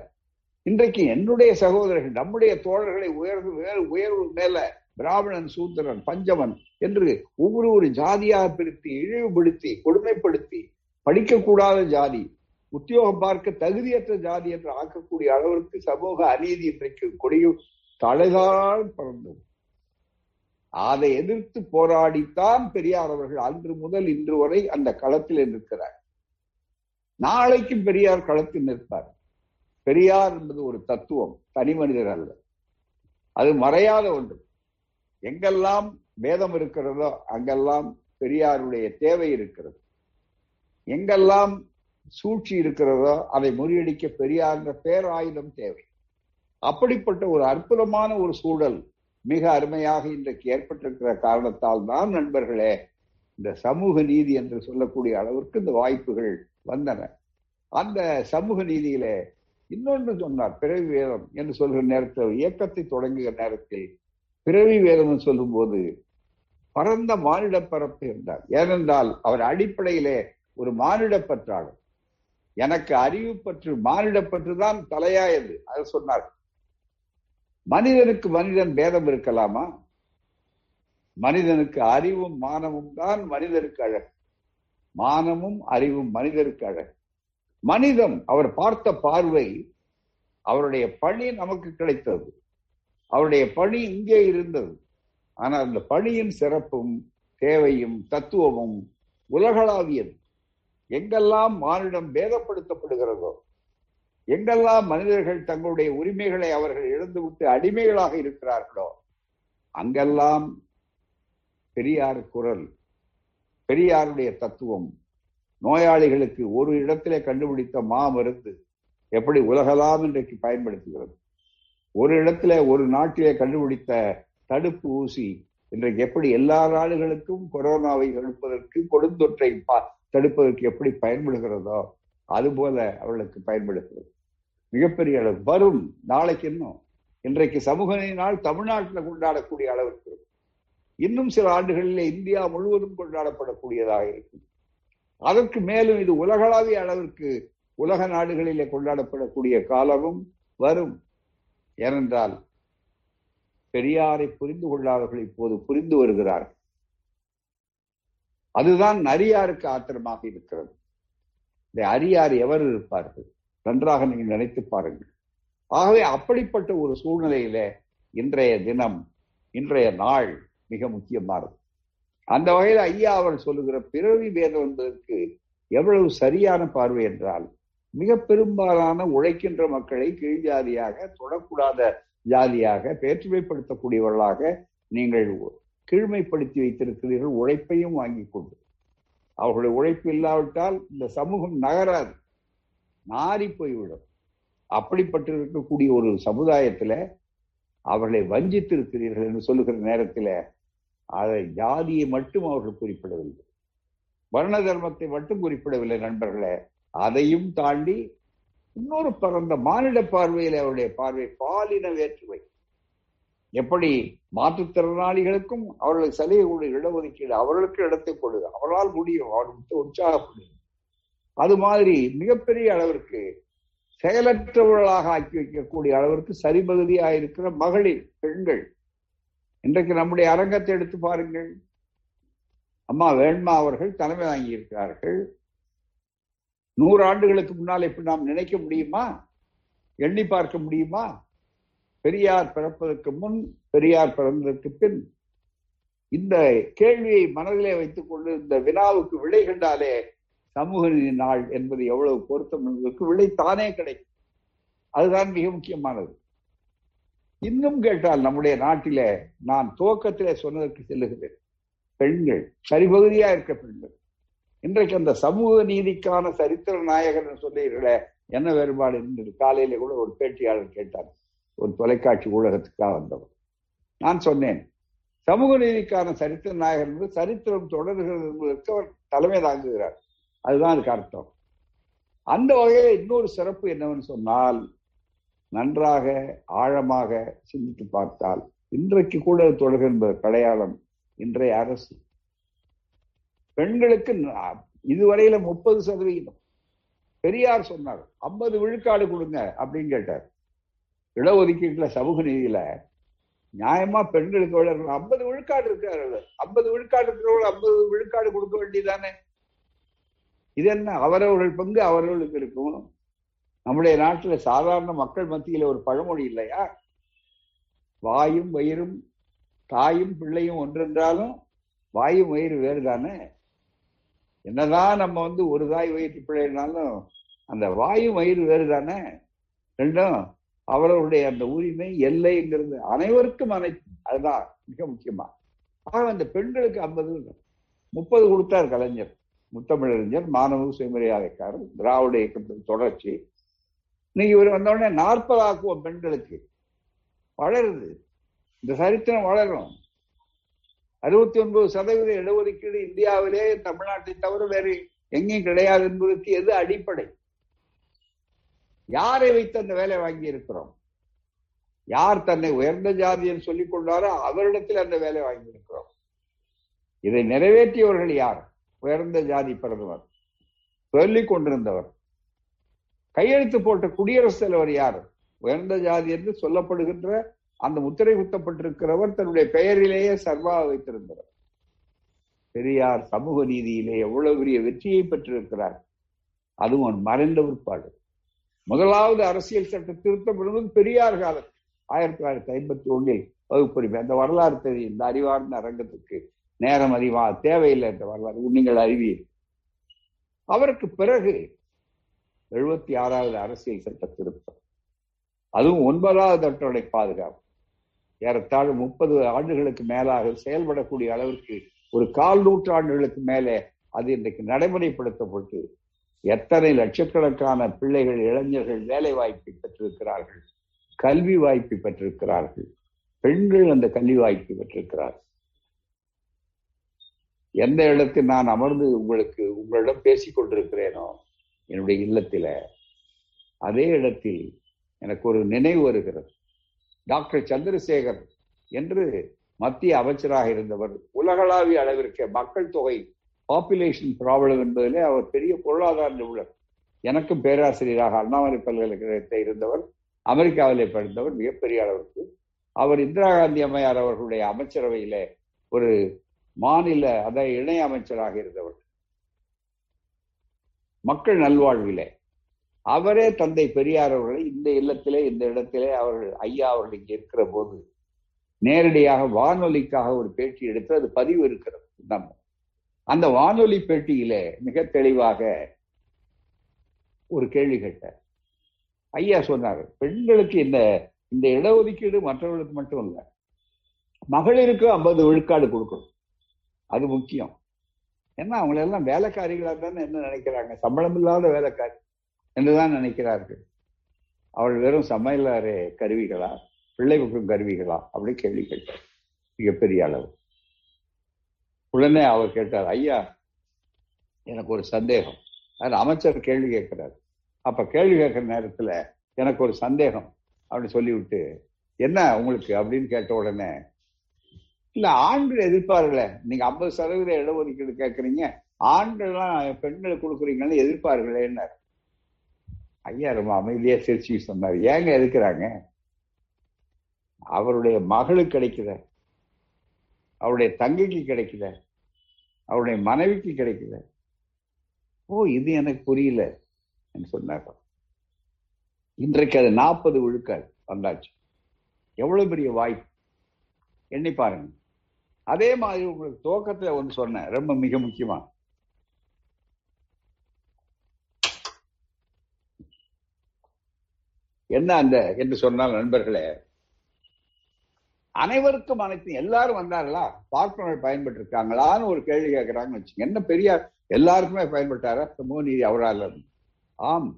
இன்றைக்கு என்னுடைய சகோதரர்கள் நம்முடைய தோழர்களை உயர்வு உயர்வு மேல பிராமணன் சூத்திரன் பஞ்சவன் என்று ஒவ்வொரு ஒரு ஜாதியாக பிரித்து இழிவுபடுத்தி கொடுமைப்படுத்தி படிக்கக்கூடாத ஜாதி உத்தியோகம் பார்க்க தகுதியற்ற ஜாதி என்று ஆக்கக்கூடிய அளவிற்கு சமூக அநீதி இன்றைக்கு கொடியும் தலைதான் பறந்தது அதை எதிர்த்து போராடித்தான் பெரியார் அவர்கள் அன்று முதல் இன்று வரை அந்த களத்தில் நிற்கிறார். நாளைக்கும் பெரியார் களத்தில் நிற்பார். பெரியார் என்பது ஒரு தத்துவம் தனி மனிதர் அல்ல. அது மறையாத ஒன்று. எங்கெல்லாம் வேதம் இருக்கிறதோ அங்கெல்லாம் பெரியாருடைய தேவை இருக்கிறது. எங்கெல்லாம் சூழ்ச்சி இருக்கிறதோ அதை முறியடிக்க பெரியார் என்ற பேராயுதம் தேவை. அப்படிப்பட்ட ஒரு அற்புதமான ஒரு சூழல் மிக அருமையாக இன்றைக்கு ஏற்பட்டிருக்கிற காரணத்தால் தான் நண்பர்களே இந்த சமூக நீதி என்று சொல்லக்கூடிய அளவிற்கு இந்த வாய்ப்புகள் வந்தன. அந்த சமூக நீதியிலே இன்னொன்று சொன்னார் பிறவி வேதம் என்று சொல்கிற நேரத்தில் இயக்கத்தை தொடங்குகிற நேரத்தில் பிறவி வேதம் சொல்லும் போது பரந்த மானிட பரப்பு என்றார். ஏனென்றால் அவர் அடிப்படையிலே ஒரு மானிட பற்றாளர் எனக்கு அறிவு பற்று மானிட பற்று தான் தலையாயது அது சொன்னார். மனிதனுக்கு மனிதன் பேதம் இருக்கலாமா? மனிதனுக்கு அறிவும் மானமும் தான் மனிதருக்கு அழகு. மானமும் அறிவும் மனிதருக்கு அழகு. மனிதன் அவர் பார்த்த பார்வை அவருடைய பணி நமக்கு கிடைத்தது. அவருடைய பணி இங்கே இருந்தது. ஆனால் அந்த பணியின் சிறப்பும் தேவையும் தத்துவமும் உலகளாவியது. எங்கெல்லாம் மானிடம் பேதப்படுத்தப்படுகிறதோ எங்கெல்லாம் மனிதர்கள் தங்களுடைய உரிமைகளை அவர்கள் இழந்துவிட்டு அடிமைகளாக இருக்கிறார்களோ அங்கெல்லாம் பெரியார் குரல் பெரியாருடைய தத்துவம் நோயாளிகளுக்கு ஒரு இடத்திலே கண்டுபிடித்த மாமருந்து எப்படி உலகலாம் இன்றைக்கு பயன்படுத்துகிறது? ஒரு இடத்துல ஒரு நாட்டிலே கண்டுபிடித்த தடுப்பு ஊசி இன்றைக்கு எப்படி எல்லா நாடுகளுக்கும் கொரோனாவை தடுப்பதற்கு கொடுந்தொற்றை தடுப்பதற்கு எப்படி பயன்படுகிறதோ அதுபோல அவர்களுக்கு பயன்படுகிறது. மிகப்பெரிய அளவு. வரும். நாளைக்கு இன்னும். இன்றைக்கு சமூக நாள் தமிழ்நாட்டில் கொண்டாடக்கூடிய அளவிற்கு. இன்னும் சில ஆண்டுகளிலே இந்தியா முழுவதும் கொண்டாடப்படக்கூடியதாக இருக்கும். அதற்கு மேலும் இது உலகளாவிய அளவிற்கு உலக நாடுகளிலே கொண்டாடப்படக்கூடிய காலமும் வரும். ஏனென்றால் பெரியாரை புரிந்து கொள்ளாதவர்கள் இப்போது புரிந்து வருகிறார்கள். அதுதான் அரியாருக்கு ஆத்திரமாக இருக்கிறது. இந்த அரியார் எவர் இருப்பார்கள்? நன்றாக நீங்கள் நினைத்து பாருங்கள். ஆகவே அப்படிப்பட்ட ஒரு சூழ்நிலையில இன்றைய தினம் இன்றைய நாள் மிக முக்கியமானது. அந்த வகையில் ஐயா அவர் சொல்லுகிற பிறவி வேதம் என்பதற்கு எவ்வளவு சரியான பார்வை என்றால் மிக பெரும்பாலான உழைக்கின்ற மக்களை கீழ் ஜாதியாக தொடக்கூடாத ஜாதியாக பேற்றுமைப்படுத்தக்கூடியவர்களாக நீங்கள் கீழ்மைப்படுத்தி வைத்திருக்கிறீர்கள் உழைப்பையும் வாங்கி கொண்டு. அவர்களுடைய உழைப்பு இல்லாவிட்டால் இந்த சமூகம் நகராது நாரி போய்விடும். அப்படிப்பட்டு இருக்கக்கூடிய ஒரு சமுதாயத்துல அவர்களை வஞ்சித்து இருக்கிறீர்கள் என்று சொல்லுகிற நேரத்தில் அதை ஜாதியை மட்டும் அவர்கள் குறிப்பிடவில்லை. வர்ண தர்மத்தை மட்டும் குறிப்பிடவில்லை நண்பர்களே. அதையும் தாண்டி இன்னொரு பரந்த மானிட பார்வையில் அவருடைய பார்வை பாலின வேற்றுமை. எப்படி மாற்றுத்திறனாளிகளுக்கும் அவர்களுக்கு சலுகை கொடு இடஒதுக்கீடு அவர்களுக்கு இடத்தை கொடுது அவரால் முடியும் அவர்களுக்கு உற்சாகப்படுது. அது மாதிரி மிகப்பெரிய அளவிற்கு செயலற்றவர்களாக ஆக்கி வைக்கக்கூடிய அளவிற்கு சரிபகுதியாக இருக்கிற மகளிர் பெண்கள். இன்றைக்கு நம்முடைய அரங்கத்தை எடுத்து பாருங்கள். அம்மா வேண்மா அவர்கள் தலைமை வாங்கி இருக்கிறார்கள் நூறு ஆண்டுகளுக்கு முன்னால் இப்படி நாம் நினைக்க முடியுமா? எண்ணி பார்க்க முடியுமா? பெரியார் பிறப்பதற்கு முன் பெரியார் பிறந்ததற்கு பின் இந்த கேள்வியை மனதிலே வைத்துக் கொண்டு இந்த வினாவுக்கு விடை கண்டாலே சமூக நீதி நாள் என்பது எவ்வளவு பொருத்தம் என்பதற்கு விடை தானே கிடைக்கும். அதுதான் மிக முக்கியமானது. இன்னும் கேட்டால் நம்முடைய நாட்டிலே நான் துவக்கத்திலே சொன்னதற்கு செல்லுகிறேன். பெண்கள் சரிபகுதியா இருக்க பெண்கள். இன்றைக்கு அந்த சமூக நீதிக்கான சரித்திர நாயகர்னு சொல்லுகிறீர்களே என்ன வேறுபாடு என்று காலையில கூட ஒரு பேட்டியாளர் கேட்டார். ஒரு தொலைக்காட்சி ஊடகத்துக்காக வந்தவர். நான் சொன்னேன் சமூக நீதிக்கான சரித்திர நாயகர் என்பது சரித்திரம் தொடர்கிறது என்பதற்கு அவர் தலைமை தாங்குகிறார். அதுதான் அதுக்கு அர்த்தம். அந்த வகையில் இன்னொரு சிறப்பு என்னவென்று சொன்னால் நன்றாக ஆழமாக சிந்தித்து பார்த்தால் இன்றைக்கு கூட தொடர்கின்ற அடையாளம் இன்றைய அரசு பெண்களுக்கு இதுவரையில முப்பது சதவீதம் பெரியார் சொன்னார் ஐம்பது விழுக்காடு கொடுங்க அப்படின்னு கேட்டார். இடஒதுக்கீட்டுல சமூக நீதியில நியாயமா பெண்களுக்கு வளர்க்கணும் ஐம்பது விழுக்காடு இருக்காரு ஐம்பது விழுக்காடு இருக்கிறவங்க ஐம்பது விழுக்காடு கொடுக்க வேண்டியதானே இது என்ன? அவரவர்கள் பங்கு அவரவர்களுக்கு இருக்கும். நம்முடைய நாட்டுல சாதாரண மக்கள் மத்தியில ஒரு பழமொழி இல்லையா? வாயும் வயிறும் தாயும் பிள்ளையும் ஒன்றென்றாலும் வாயும் வயிறு வேறு தானே என்னதான் நம்ம வந்து ஒரு தாய் வயிற்று பிழைனாலும் அந்த வாயு வயிறு வேறு தானே ரெண்டும் அவரவருடைய அந்த உரிமை எல்லைங்கிறது அனைவருக்கும் அனைத்து அதுதான் மிக முக்கியமா. ஆக அந்த பெண்களுக்கு ஐம்பது முப்பது கொடுத்தார் கலைஞர். முத்தமிழறிஞர் மாணவ சுயமரியாதைக்காரர் திராவிட இயக்கத்தின் தொடர்ச்சி. இன்னைக்கு இவர் வந்தோடனே நாற்பது ஆக்குவோம் பெண்களுக்கு. வளருது. இந்த சரித்திரம் வளரும். அறுபத்தி ஒன்பது சதவீத இடஒதுக்கீடு இந்தியாவிலே தமிழ்நாட்டை தவிர வேறு எங்கேயும் கிடையாது என்பதற்கு எது அடிப்படை? யாரை வைத்து அந்த வேலை வாங்கி இருக்கிறோம் யார் தன்னை உயர்ந்த ஜாதி என்று சொல்லிக் கொண்டாரோ அவரிடத்தில் அந்த வேலை வாங்கி இருக்கிறோம் இதை நிறைவேற்றியவர்கள் யார்? உயர்ந்த ஜாதி பிரதமர் சொல்லிக் கொண்டிருந்தவர். கையெழுத்து போட்ட குடியரசுத் தலைவர் யார்? உயர்ந்த ஜாதி என்று சொல்லப்படுகின்ற அந்த முத்திரை குத்தப்பட்டிருக்கிறவர் தன்னுடைய பெயரிலேயே சர்வா வைத்திருந்தவர். பெரியார் சமூக நீதியிலே எவ்வளவு பெரிய வெற்றியை பெற்றிருக்கிறார். அதுவும் மறைந்த பிற்பாடு. முதலாவது அரசியல் சட்ட திருத்தம் என்பது பெரியார் காலம். ஆயிரத்தி தொள்ளாயிரத்தி ஐம்பத்தி ஒன்றில் வகுப்புரிமை அந்த வரலாறு தெரியும். இந்த அறிவார்ந்த அரங்கத்துக்கு நேரம் அறிவா தேவையில்லை என்ற வரலாறு நீங்கள் அறிவீர். அவருக்கு பிறகு எழுபத்தி ஆறாவது அரசியல் சட்ட திருத்தம். அதுவும் ஒன்பதாவது அட்டவணை பாதுகாப்பு. ஏறத்தாழ முப்பது ஆண்டுகளுக்கு மேலாக செயல்படக்கூடிய அளவிற்கு ஒரு கால் நூற்றாண்டுகளுக்கு மேலே அது இன்றைக்கு நடைமுறைப்படுத்தப்பட்டு எத்தனை லட்சக்கணக்கான பிள்ளைகள் இளைஞர்கள் வேலை வாய்ப்பை பெற்றிருக்கிறார்கள் கல்வி வாய்ப்பை பெற்றிருக்கிறார்கள் பெண்கள் அந்த கல்வி வாய்ப்பை பெற்றிருக்கிறார்கள். எந்த இடத்தில் நான் அமர்ந்து உங்களுக்கு உங்களிடம் பேசிக் கொண்டிருக்கிறேனோ என்னுடைய இல்லத்தில அதே இடத்தில் எனக்கு ஒரு நினைவு வருகிறது. டாக்டர் சந்திரசேகர் என்று மத்திய அமைச்சராக இருந்தவர். உலகளாவிய அளவிற்கு மக்கள் தொகை பாப்புலேஷன் ப்ராப்ளம் என்பதிலே அவர் பெரிய பொருளாதார நிபுணர். எனக்கும் பேராசிரியராக அண்ணாமலை பல்கலைக்கழகத்தை இருந்தவர் அமெரிக்காவிலே படித்தவர் மிகப்பெரிய அளவிற்கு. அவர் இந்திரா காந்தி அம்மையார் அவர்களுடைய அமைச்சரவையில ஒரு மாநில அதை இணை அமைச்சராக இருந்தவர். மக்கள் நல்வாழ்விலே. அவரே தந்தை பெரியார் அவர்களை இந்த இல்லத்திலே இந்த இடத்திலே அவர்கள் ஐயா அவர்கள் இங்கே இருக்கிற போது நேரடியாக வானொலிக்காக ஒரு பேட்டி எடுத்து அது பதிவு இருக்கிறது. நம்ம அந்த வானொலி பேட்டியிலே மிக தெளிவாக ஒரு கேள்வி கேட்டார். ஐயா சொன்னார் பெண்களுக்கு இந்த இந்த இடஒதுக்கீடு மற்றவர்களுக்கு மட்டும் இல்லை மகளிருக்கு ஐம்பது விழுக்காடு கொடுக்கணும். அது முக்கியம். ஏன்னா அவங்களெல்லாம் வேலைக்காரிகளாக தானே என்ன நினைக்கிறாங்க? சம்பளம் இல்லாத வேலைக்காரி. என்றுதான் நினைக்கிறார்கள். அவள் வெறும் சமையலாறு கருவிகளா பிள்ளை கருவிகளா? அப்படி கேள்வி கேட்டார் மிகப்பெரிய அளவு. உடனே அவர் கேட்டார் ஐயா எனக்கு ஒரு சந்தேகம். அது அமைச்சர் கேள்வி கேட்கிறார். அப்ப கேள்வி கேட்கிற நேரத்துல எனக்கு ஒரு சந்தேகம் அப்படின்னு சொல்லிவிட்டு என்ன உங்களுக்கு? அப்படின்னு கேட்ட உடனே இல்ல ஆண்கள் எதிர்ப்பார்கள நீங்க ஐம்பது சதவீத இடஒதுக்கீடு கேட்கறீங்க. ஆண்கள்லாம் பெண்களுக்கு கொடுக்குறீங்கன்னு என்ன ஐயா ரொம்ப அமைதியா சிரிச்சு சொன்னார் ஏங்க எதுக்குறாங்க? அவருடைய மகளுக்கு கிடைக்குத அவருடைய தங்கைக்கு கிடைக்குத அவருடைய மனைவிக்கு கிடைக்கல. ஓ இது எனக்கு புரியல என்று சொன்னார். இன்றைக்கு அது நாற்பது விழுக்காடு வந்தாச்சு. எவ்வளவு பெரிய வாய்ப்பு எண்ணி பாருங்க. அதே மாதிரி உங்களுக்கு துவக்கத்துல ஒன்று சொன்னேன் ரொம்ப மிக முக்கியமா. என்ன அந்த என்று சொன்னால் நண்பர்களே அனைவருக்கும் அனைத்தும் எல்லாரும் வந்தார்களா? பார்ப்பனர் பயன்பட்டு இருக்காங்களான்னு ஒரு கேள்வி கேட்கிறாங்கன்னு வச்சுங்க என்ன பெரியார் எல்லாருக்குமே பயன்பட்டாரா? சமூக நீதி அவரால் ஆம்.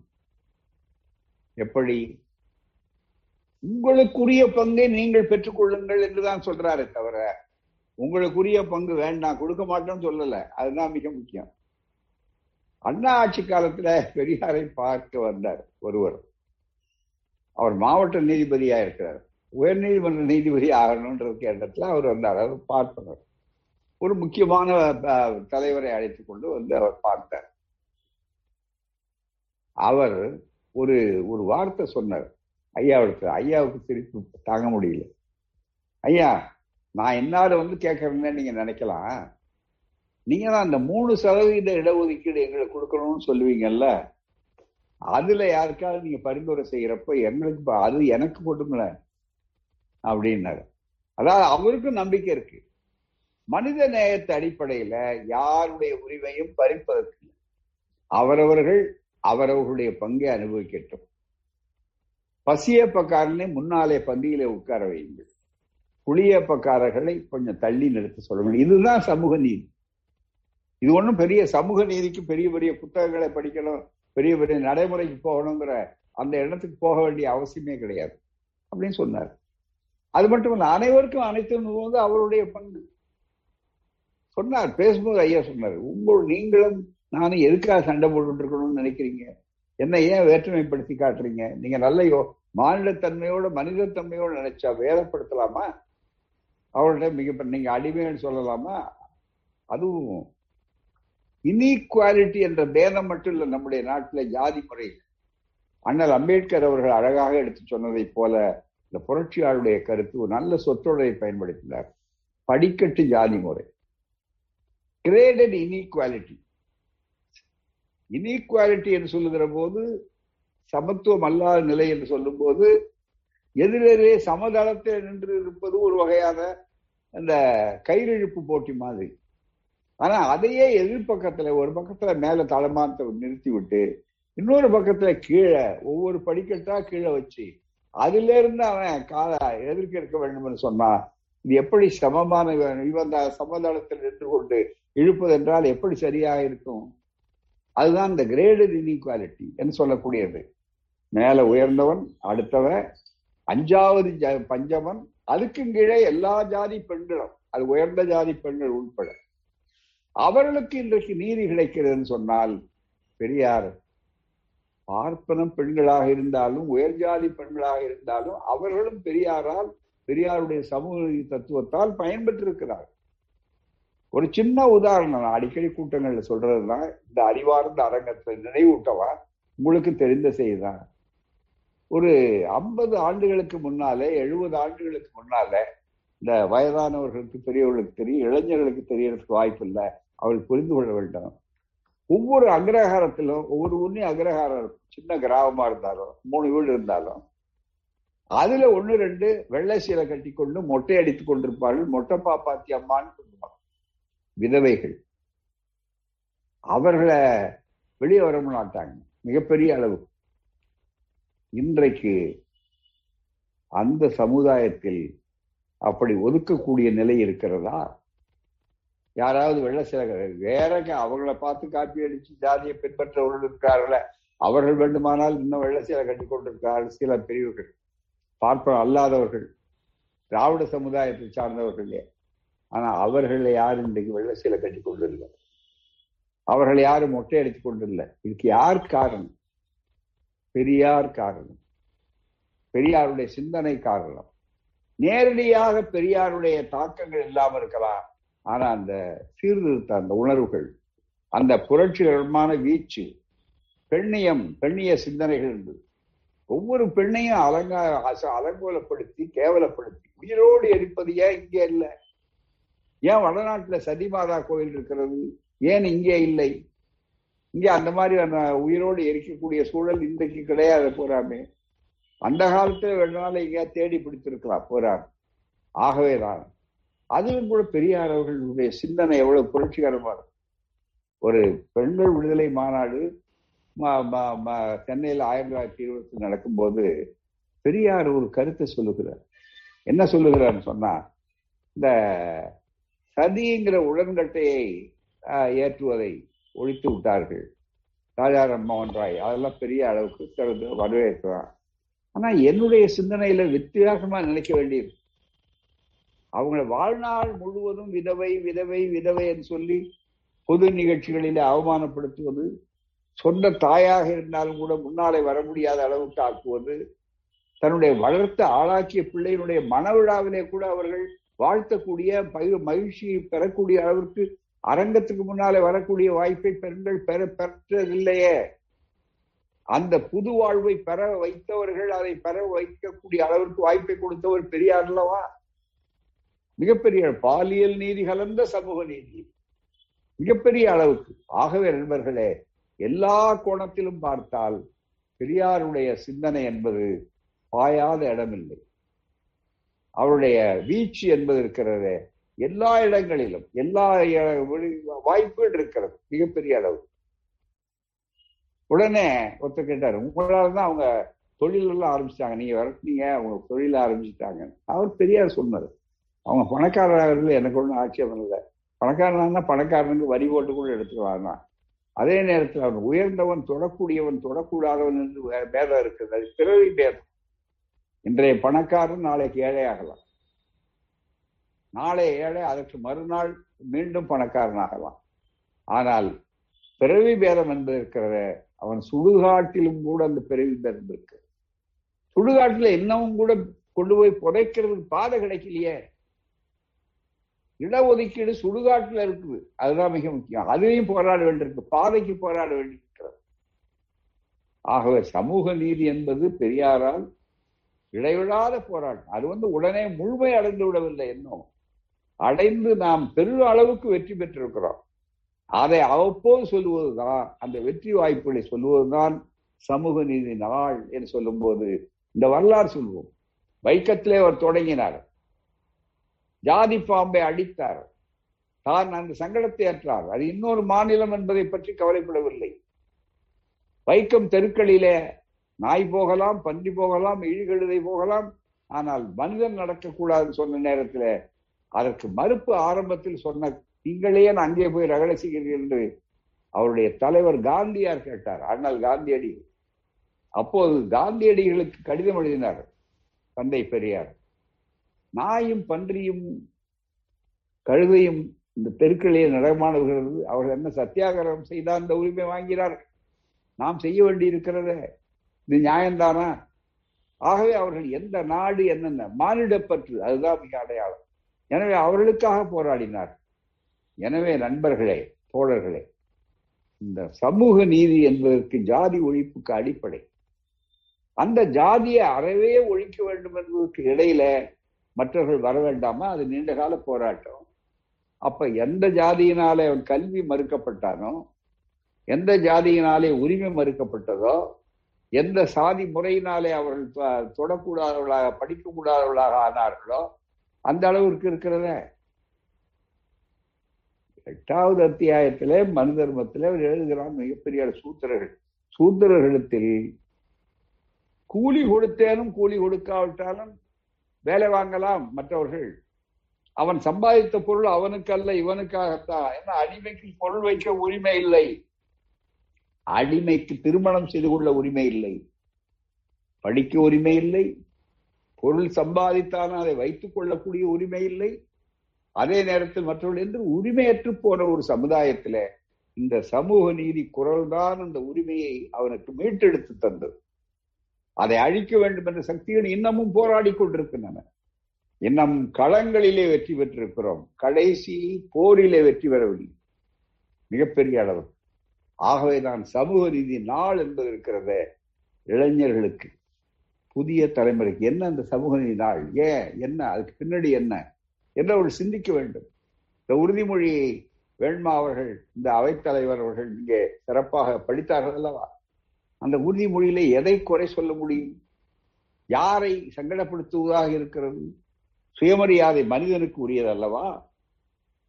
எப்படி? உங்களுக்குரிய பங்கை நீங்கள் பெற்றுக்கொள்ளுங்கள் என்றுதான் சொல்றாரு தவிர உங்களுக்குரிய பங்கு வேண்டாம் கொடுக்க மாட்டோம்னு சொல்லல. அதுதான் மிக முக்கியம். அண்ணா ஆட்சி காலத்துல பெரியாரை பார்க்க வந்தார் ஒருவர். அவர் மாவட்ட நீதிபதியா இருக்கிறார். உயர் நீதிமன்ற நீதிபதி ஆகணும்ன்ற இடத்துல அவர் வந்தார். அவர் பார்ப்பனர் ஒரு முக்கியமான தலைவரை அழைத்து கொண்டு வந்து அவர் பார்த்தார். அவர் ஒரு ஒரு வார்த்தை சொன்னார். ஐயாவுக்கு ஐயாவுக்கு சிரிப்பு தாங்க முடியல. ஐயா நான் என்னால வந்து கேட்கறேன்னு நீங்க நினைக்கலாம். நீங்க தான் அந்த மூணு சதவீத இடஒதுக்கீடு எங்களுக்கு கொடுக்கணும்னு சொல்லுவீங்கல்ல. அதுல யாருக்காவது நீங்க பரிந்துரை செய்யறப்ப எங்களுக்கு அது எனக்கு கொடுங்கள அப்படின்னாரு. அதாவது அவருக்கும் நம்பிக்கை இருக்கு. மனித நேயத்து அடிப்படையில யாருடைய உரிமையும் பறிப்பதற்கு அவரவர்கள் அவரவர்களுடைய பங்கை அனுபவிக்கட்டும். பசியப்பக்காரனை முன்னாலே பந்தியிலே உட்கார வையுங்கள். புளியப்பக்காரர்களை கொஞ்சம் தள்ளி நிறுத்த சொல்லுங்கள் இதுதான் சமூக நீதி. இது ஒன்றும் பெரிய சமூக நீதிக்கு பெரிய பெரிய புத்தகங்களை படிக்கணும். பெரிய பெரிய நடைமுறைக்கு போகணுங்கிற அந்த இடத்துக்கு போக வேண்டிய அவசியமே கிடையாது அப்படின்னு சொன்னார். அது மட்டும் இல்ல அனைவருக்கும் அனைத்தும் வந்து அவருடைய பங்கு. சொன்னார் பேசும்போது ஐயா சொன்னார் உங்கள் நீங்களும் நானும் எதுக்காக சண்டை போட்டு இருக்கணும்னு நினைக்கிறீங்க? என்ன ஏன் வேற்றுமைப்படுத்தி காட்டுறீங்க? நீங்க நல்ல யோ மாநிலத்தன்மையோட மனிதத்தன்மையோட நினைச்சா வேதப்படுத்தலாமா? அவர்கிட்ட மிக நீங்க அடிமைன்னு சொல்லலாமா? அதுவும் இன்இக்வாலிட்டி என்ற பேதம் மட்டும் இல்லை நம்முடைய நாட்டில் ஜாதி முறை அண்ணல் அம்பேத்கர் அவர்கள் அழகாக எடுத்து சொன்னதை போல இந்த புரட்சியாளருடைய கருத்து ஒரு நல்ல சொற்றொடரை பயன்படுத்தினார். படிக்கட்டு ஜாதி முறை. கிரேடட் இன்இக்வாலிட்டி இன்இக்வாலிட்டி என்று சொல்லுகிற போது சமத்துவம் அல்லாத நிலை என்று சொல்லும் போது எதிரெதிரே சமதளத்தில் நின்று இருப்பது ஒரு வகையான அந்த கயிறிழுப்பு போட்டி மாதிரி. ஆனா அதையே எதிர்பக்கத்துல ஒரு பக்கத்துல மேல தளமானத்தை நிறுத்தி விட்டு இன்னொரு பக்கத்துல கீழே ஒவ்வொரு படிக்கட்டா கீழே வச்சு அதுல இருந்து அவன் கால எதிர்க்க இருக்க வேண்டும் சொன்னா இது எப்படி சமமான இவன் சமதளத்தில் நின்று கொண்டு இழுப்பது என்றால் எப்படி சரியாக இருக்கும்? அதுதான் இந்த கிரேடட் இன்இக்வாலிட்டி என்று சொல்லக்கூடியது. மேல உயர்ந்தவன் அடுத்தவன் அஞ்சாவது பஞ்சமன் அதுக்கும் கீழே எல்லா ஜாதி பெண்களும் அது உயர்ந்த ஜாதி பெண்கள் உட்பட அவர்களுக்கு இன்றைக்கு நீதி கிடைக்கிறதுன்னு சொன்னால் பெரியார் பார்ப்பனம் பெண்களாக இருந்தாலும் உயர் ஜாதி பெண்களாக இருந்தாலும் அவர்களும் பெரியாரால் பெரியாருடைய சமூக தத்துவத்தால் பயன்பெற்றிருக்கிறார் ஒரு சின்ன உதாரணம் நான் அடிக்கடி கூட்டங்கள்ல சொல்றதுதான் இந்த அறிவார்ந்த அரங்கத்தை நினைவூட்டவா? உங்களுக்கு தெரிந்த செய்திதான். ஒரு ஐம்பது ஆண்டுகளுக்கு முன்னாலே எழுபது ஆண்டுகளுக்கு முன்னாலே இந்த வயதானவர்களுக்கு பெரியவர்களுக்கு தெரியும் இளைஞர்களுக்கு தெரியறதுக்கு வாய்ப்பு இல்லை அவள் புரிந்து கொள்ள வேண்டும். ஒவ்வொரு அக்ரஹாரத்திலும் ஒவ்வொரு ஊர்லயும் அக்ரஹாரம் சின்ன கிராமமா இருந்தாலும் மூணு வீடு இருந்தாலும். அதுல ஒண்ணு ரெண்டு வெள்ளை சீலை கட்டி கொண்டு மொட்டை அடித்துக் கொண்டிருப்பார்கள். மொட்டை பாப்பாத்தி அம்மான்னு சொல்லுவாங்க. விதவைகள். அவர்களை வெளியே வர மாட்டாங்க. மிகப்பெரிய அளவு. இன்றைக்கு அந்த சமுதாயத்தில் அப்படி ஒதுக்கக்கூடிய நிலை இருக்கிறதா? யாராவது வெள்ள சில வேறங்க அவங்கள பார்த்து காப்பி அடிச்சு ஜாதியை பின்பற்றவர்கள் இருக்கார்கள. அவர்கள் வேண்டுமானால் இன்னும் வெள்ள சீலை கட்டி கொண்டிருக்கிறார்கள் சில பிரிவுகள். பார்ப்ப அல்லாதவர்கள் திராவிட சமுதாயத்தை சார்ந்தவர்களே ஆனா அவர்களை யாரும் இன்றைக்கு வெள்ள சீலை கட்டி கொண்டில்லை அவர்கள் யாரும் மொட்டை அடித்துக் கொண்டில்லை இதுக்கு யார் காரணம்? பெரியார் காரணம். பெரியாருடைய சிந்தனை காரணம். நேரடியாக பெரியாருடைய தாக்கங்கள் இல்லாமல் இருக்கலாம். ஆனா அந்த சீர்திருத்த அந்த உணர்வுகள் அந்த புரட்சிகரமான வீச்சு பெண்ணியம் பெண்ணிய சிந்தனைகள் இருந்தது ஒவ்வொரு பெண்ணையும் அலங்கா அலங்கோலப்படுத்தி கேவலப்படுத்தி உயிரோடு எரிப்பது ஏன் இங்கே இல்லை? ஏன் வடநாட்டுல சதிமாதா கோயில் இருக்கிறது? ஏன் இங்கே இல்லை? இங்கே அந்த மாதிரி உயிரோடு எரிக்கக்கூடிய சூழல் இன்றைக்கு கிடையாது போறாமே. அந்த காலத்துல வேணாலும் எங்கேயா தேடி பிடித்திருக்கலாம் போறார் ஆகவேதான் அதிலும் கூட பெரியார் அவர்களுடைய சிந்தனை எவ்வளவு புரட்சிகரமா ஒரு பெண்கள் விடுதலை மாநாடு சென்னையில் ஆயிரத்தி தொள்ளாயிரத்தி இருபத்தி நடக்கும்போது பெரியார் ஒரு கருத்தை சொல்லுகிறார். என்ன சொல்லுகிறார்னு சொன்னா இந்த சதிங்கிற உடன்கட்டையை ஏற்றுவதை ஒழித்து விட்டார்கள். ராஜாராம் ராம்மோகன் ராய் அதெல்லாம் பெரிய அளவுக்கு வரவேற்கிறான் ஆனா என்னுடைய சிந்தனையில வித்தியாசமா நினைக்க வேண்டியது அவங்கள வாழ்நாள் முழுவதும் விதவை விதவை விதவை என்று சொல்லி பொது நிகழ்ச்சிகளிலே அவமானப்படுத்துவது சொந்த தாயாக இருந்தாலும் கூட முன்னாலே வர முடியாத அளவுக்கு ஆக்குவது தன்னுடைய வளர்த்த ஆளாக்கிய பிள்ளையினுடைய மனவிழாவிலே கூட அவர்கள் வாழ்த்தக்கூடிய மகிழ்ச்சி பெறக்கூடிய அளவிற்கு அரங்கத்துக்கு முன்னாலே வரக்கூடிய வாய்ப்பை பெண்கள் பெற பெற்றதில்லையே. அந்த புது வாழ்வை பெற வைத்தவர்கள் அதை பெற வைக்கக்கூடிய அளவிற்கு வாய்ப்பை கொடுத்தவர் பெரியார் அல்லவா? மிகப்பெரிய பாலியல் நீதி கலந்த சமூக நீதி. மிகப்பெரிய அளவுக்கு. ஆகவே நண்பர்களே எல்லா கோணத்திலும் பார்த்தால் பெரியாருடைய சிந்தனை என்பது பாயாத இடமில்லை. அவருடைய வீச்சு என்பது இருக்கிறது எல்லா இடங்களிலும் எல்லா வாய்ப்புகள் இருக்கிறது மிகப்பெரிய அளவு. உடனே ஒருத்தர் கேட்டார் உங்களால தான் அவங்க தொழில் எல்லாம் ஆரம்பிச்சிட்டாங்க. நீங்க வரட்டீங்க அவங்க தொழில ஆரம்பிச்சிட்டாங்க அவர் பெரியார் சொன்னார் அவங்க பணக்காரர்கள் எனக்கு ஒன்றும் ஆட்சேபம் இல்லை. பணக்காரனா பணக்காரனுக்கு வரி போட்டு கூட எடுத்துக்கலாம் அதே நேரத்தில் அவன் உயர்ந்தவன் தொடக்கூடியவன் தொடக்கூடாதவன் என்று பேதம் இருக்குது. அது பிறவி பேதம். இன்றைய பணக்காரன் நாளைக்கு ஏழை ஆகலாம். நாளை ஏழை அதற்கு மறுநாள் மீண்டும் பணக்காரன் ஆகலாம் ஆனால் பிறவி பேதம் என்பது இருக்கிறத அவன் சுடுகாட்டிலும் கூட அந்த பிறவி பேதம் இருக்கு. சுடுகாட்டில் இன்னமும் கூட கொண்டு போய் புதைக்கிறதுக்கு பாதை கிடைக்கலையே. இடஒதுக்கீடு சுடுகாட்டுல இருக்குது. அதுதான் மிக முக்கியம். அதுலேயும் போராட வேண்டியிருக்கு பாதைக்கு போராட வேண்டியிருக்கிறது ஆகவே சமூக நீதி என்பது பெரியாரால் இடைவிடாத போராட்டம். அது வந்து உடனே முழுமை அடைந்து விடவில்லை இன்னும் அடைந்து நாம் பெரும் அளவுக்கு வெற்றி பெற்றிருக்கிறோம். அதை அவ்வப்போது சொல்லுவதுதான் அந்த வெற்றி வாய்ப்புகளை சொல்லுவதுதான் சமூக நீதி நாள் என்று சொல்லும்போது இந்த வரலாறு சொல்வோம். வைக்கத்திலே அவர் தொடங்கினார். ஜாதி பாம்பை அடித்தார் தான் அந்த சங்கடத்தை ஏற்றார் அது இன்னொரு மாநிலம் என்பதை பற்றி கவலைப்படவில்லை. வைக்கம் தெருக்களிலே நாய் போகலாம் பன்றி போகலாம் இழிகழுதை போகலாம். ஆனால் மனிதன் நடக்கக்கூடாதுன்னு சொன்ன நேரத்தில் அதற்கு மறுப்பு ஆரம்பத்தில் சொன்ன நீங்களே அங்கே போய் ரகலை செய்கிறீர்கள் என்று அவருடைய தலைவர் காந்தியார் கேட்டார். அண்ணல் காந்தியடி அப்போது காந்தியடிகளுக்கு கடிதம் எழுதினார் தந்தை பெரியார். நாயும் பன்றியும் கழுதையும் இந்த தெருக்களிலே நடமாடுகிறது. அவர்கள் என்ன சத்தியாகிரகம் செய்தால் இந்த உரிமை வாங்கிறார்கள் நாம் செய்ய வேண்டி இருக்கிறத இது நியாயம்தானா? ஆகவே அவர்கள் எந்த நாடு என்னென்ன மானிடப்பற்று அதுதான் மிக அடையாளம். எனவே அவர்களுக்காக போராடினார். எனவே நண்பர்களே தோழர்களே இந்த சமூக நீதி என்பதற்கு ஜாதி ஒழிப்புக்கு அடிப்படை. அந்த ஜாதியை அறவே ஒழிக்க வேண்டும் என்பதற்கு இடையில மற்றவர்கள் வர வேண்டாமா? அது நீண்ட கால போராட்டம். அப்ப எந்த ஜாதியினாலே அவன் கல்வி மறுக்கப்பட்டானோ எந்த ஜாதியினாலே உரிமை மறுக்கப்பட்டதோ எந்த சாதி முறையினாலே அவர்கள் தொடக்கூடாதவர்களாக படிக்கக்கூடாதவர்களாக ஆனார்களோ அந்த அளவிற்கு இருக்கிறத. எட்டாவது அத்தியாயத்திலே மனு தர்மத்திலே அவர் எழுதுகிறான் மிகப்பெரிய சூத்திரர்கள். சூத்திரர்களிடத்தில் கூலி கொடுத்தேனும் கூலி கொடுக்காவிட்டாலும் வேலை வாங்கலாம் மற்றவர்கள். அவன் சம்பாதித்த பொருள் அவனுக்கு அல்ல இவனுக்காகத்தான். ஏன்னா அடிமைக்கு பொருள் வைக்க உரிமை இல்லை. அடிமைக்கு திருமணம் செய்து கொள்ள உரிமை இல்லை. படிக்க உரிமை இல்லை. பொருள் சம்பாதித்தாலும் அதை வைத்துக் கொள்ளக்கூடிய உரிமை இல்லை. அதே நேரத்தில் மற்றவர்கள் என்று உரிமையற்று போன ஒரு சமுதாயத்துல இந்த சமூக நீதி குரல் தான் அந்த உரிமையை அவனுக்கு மீட்டெடுத்து தந்தது. அதை அழிக்க வேண்டும் என்ற சக்திகள் இன்னமும் போராடி கொண்டிருக்கின்றன. இன்னும் களங்களிலே வெற்றி பெற்றிருக்கிறோம். கடைசி போரிலே வெற்றி பெறவில்லை. மிகப்பெரிய அளவு. ஆகவே தான் சமூக நீதி நாள் என்பது இருக்கிறத இளைஞர்களுக்கு. புதிய தலைமுறைக்கு என்ன அந்த சமூக நீதி நாள்? ஏன்? என்ன? அதுக்கு பின்னாடி என்ன? என்று அவர்கள் சிந்திக்க வேண்டும். இந்த உறுதிமொழியை வேண்மா அவர்கள் இந்த அவைத்தலைவர் அவர்கள் இங்கே சிறப்பாக படித்தார்கள் அல்லவா? அந்த உறுதிமொழியில எதை குறை சொல்ல முடியும்? யாரை சங்கடப்படுத்துவதாக இருக்கிறது? சுயமரியாதை மனிதனுக்கு உரியது அல்லவா?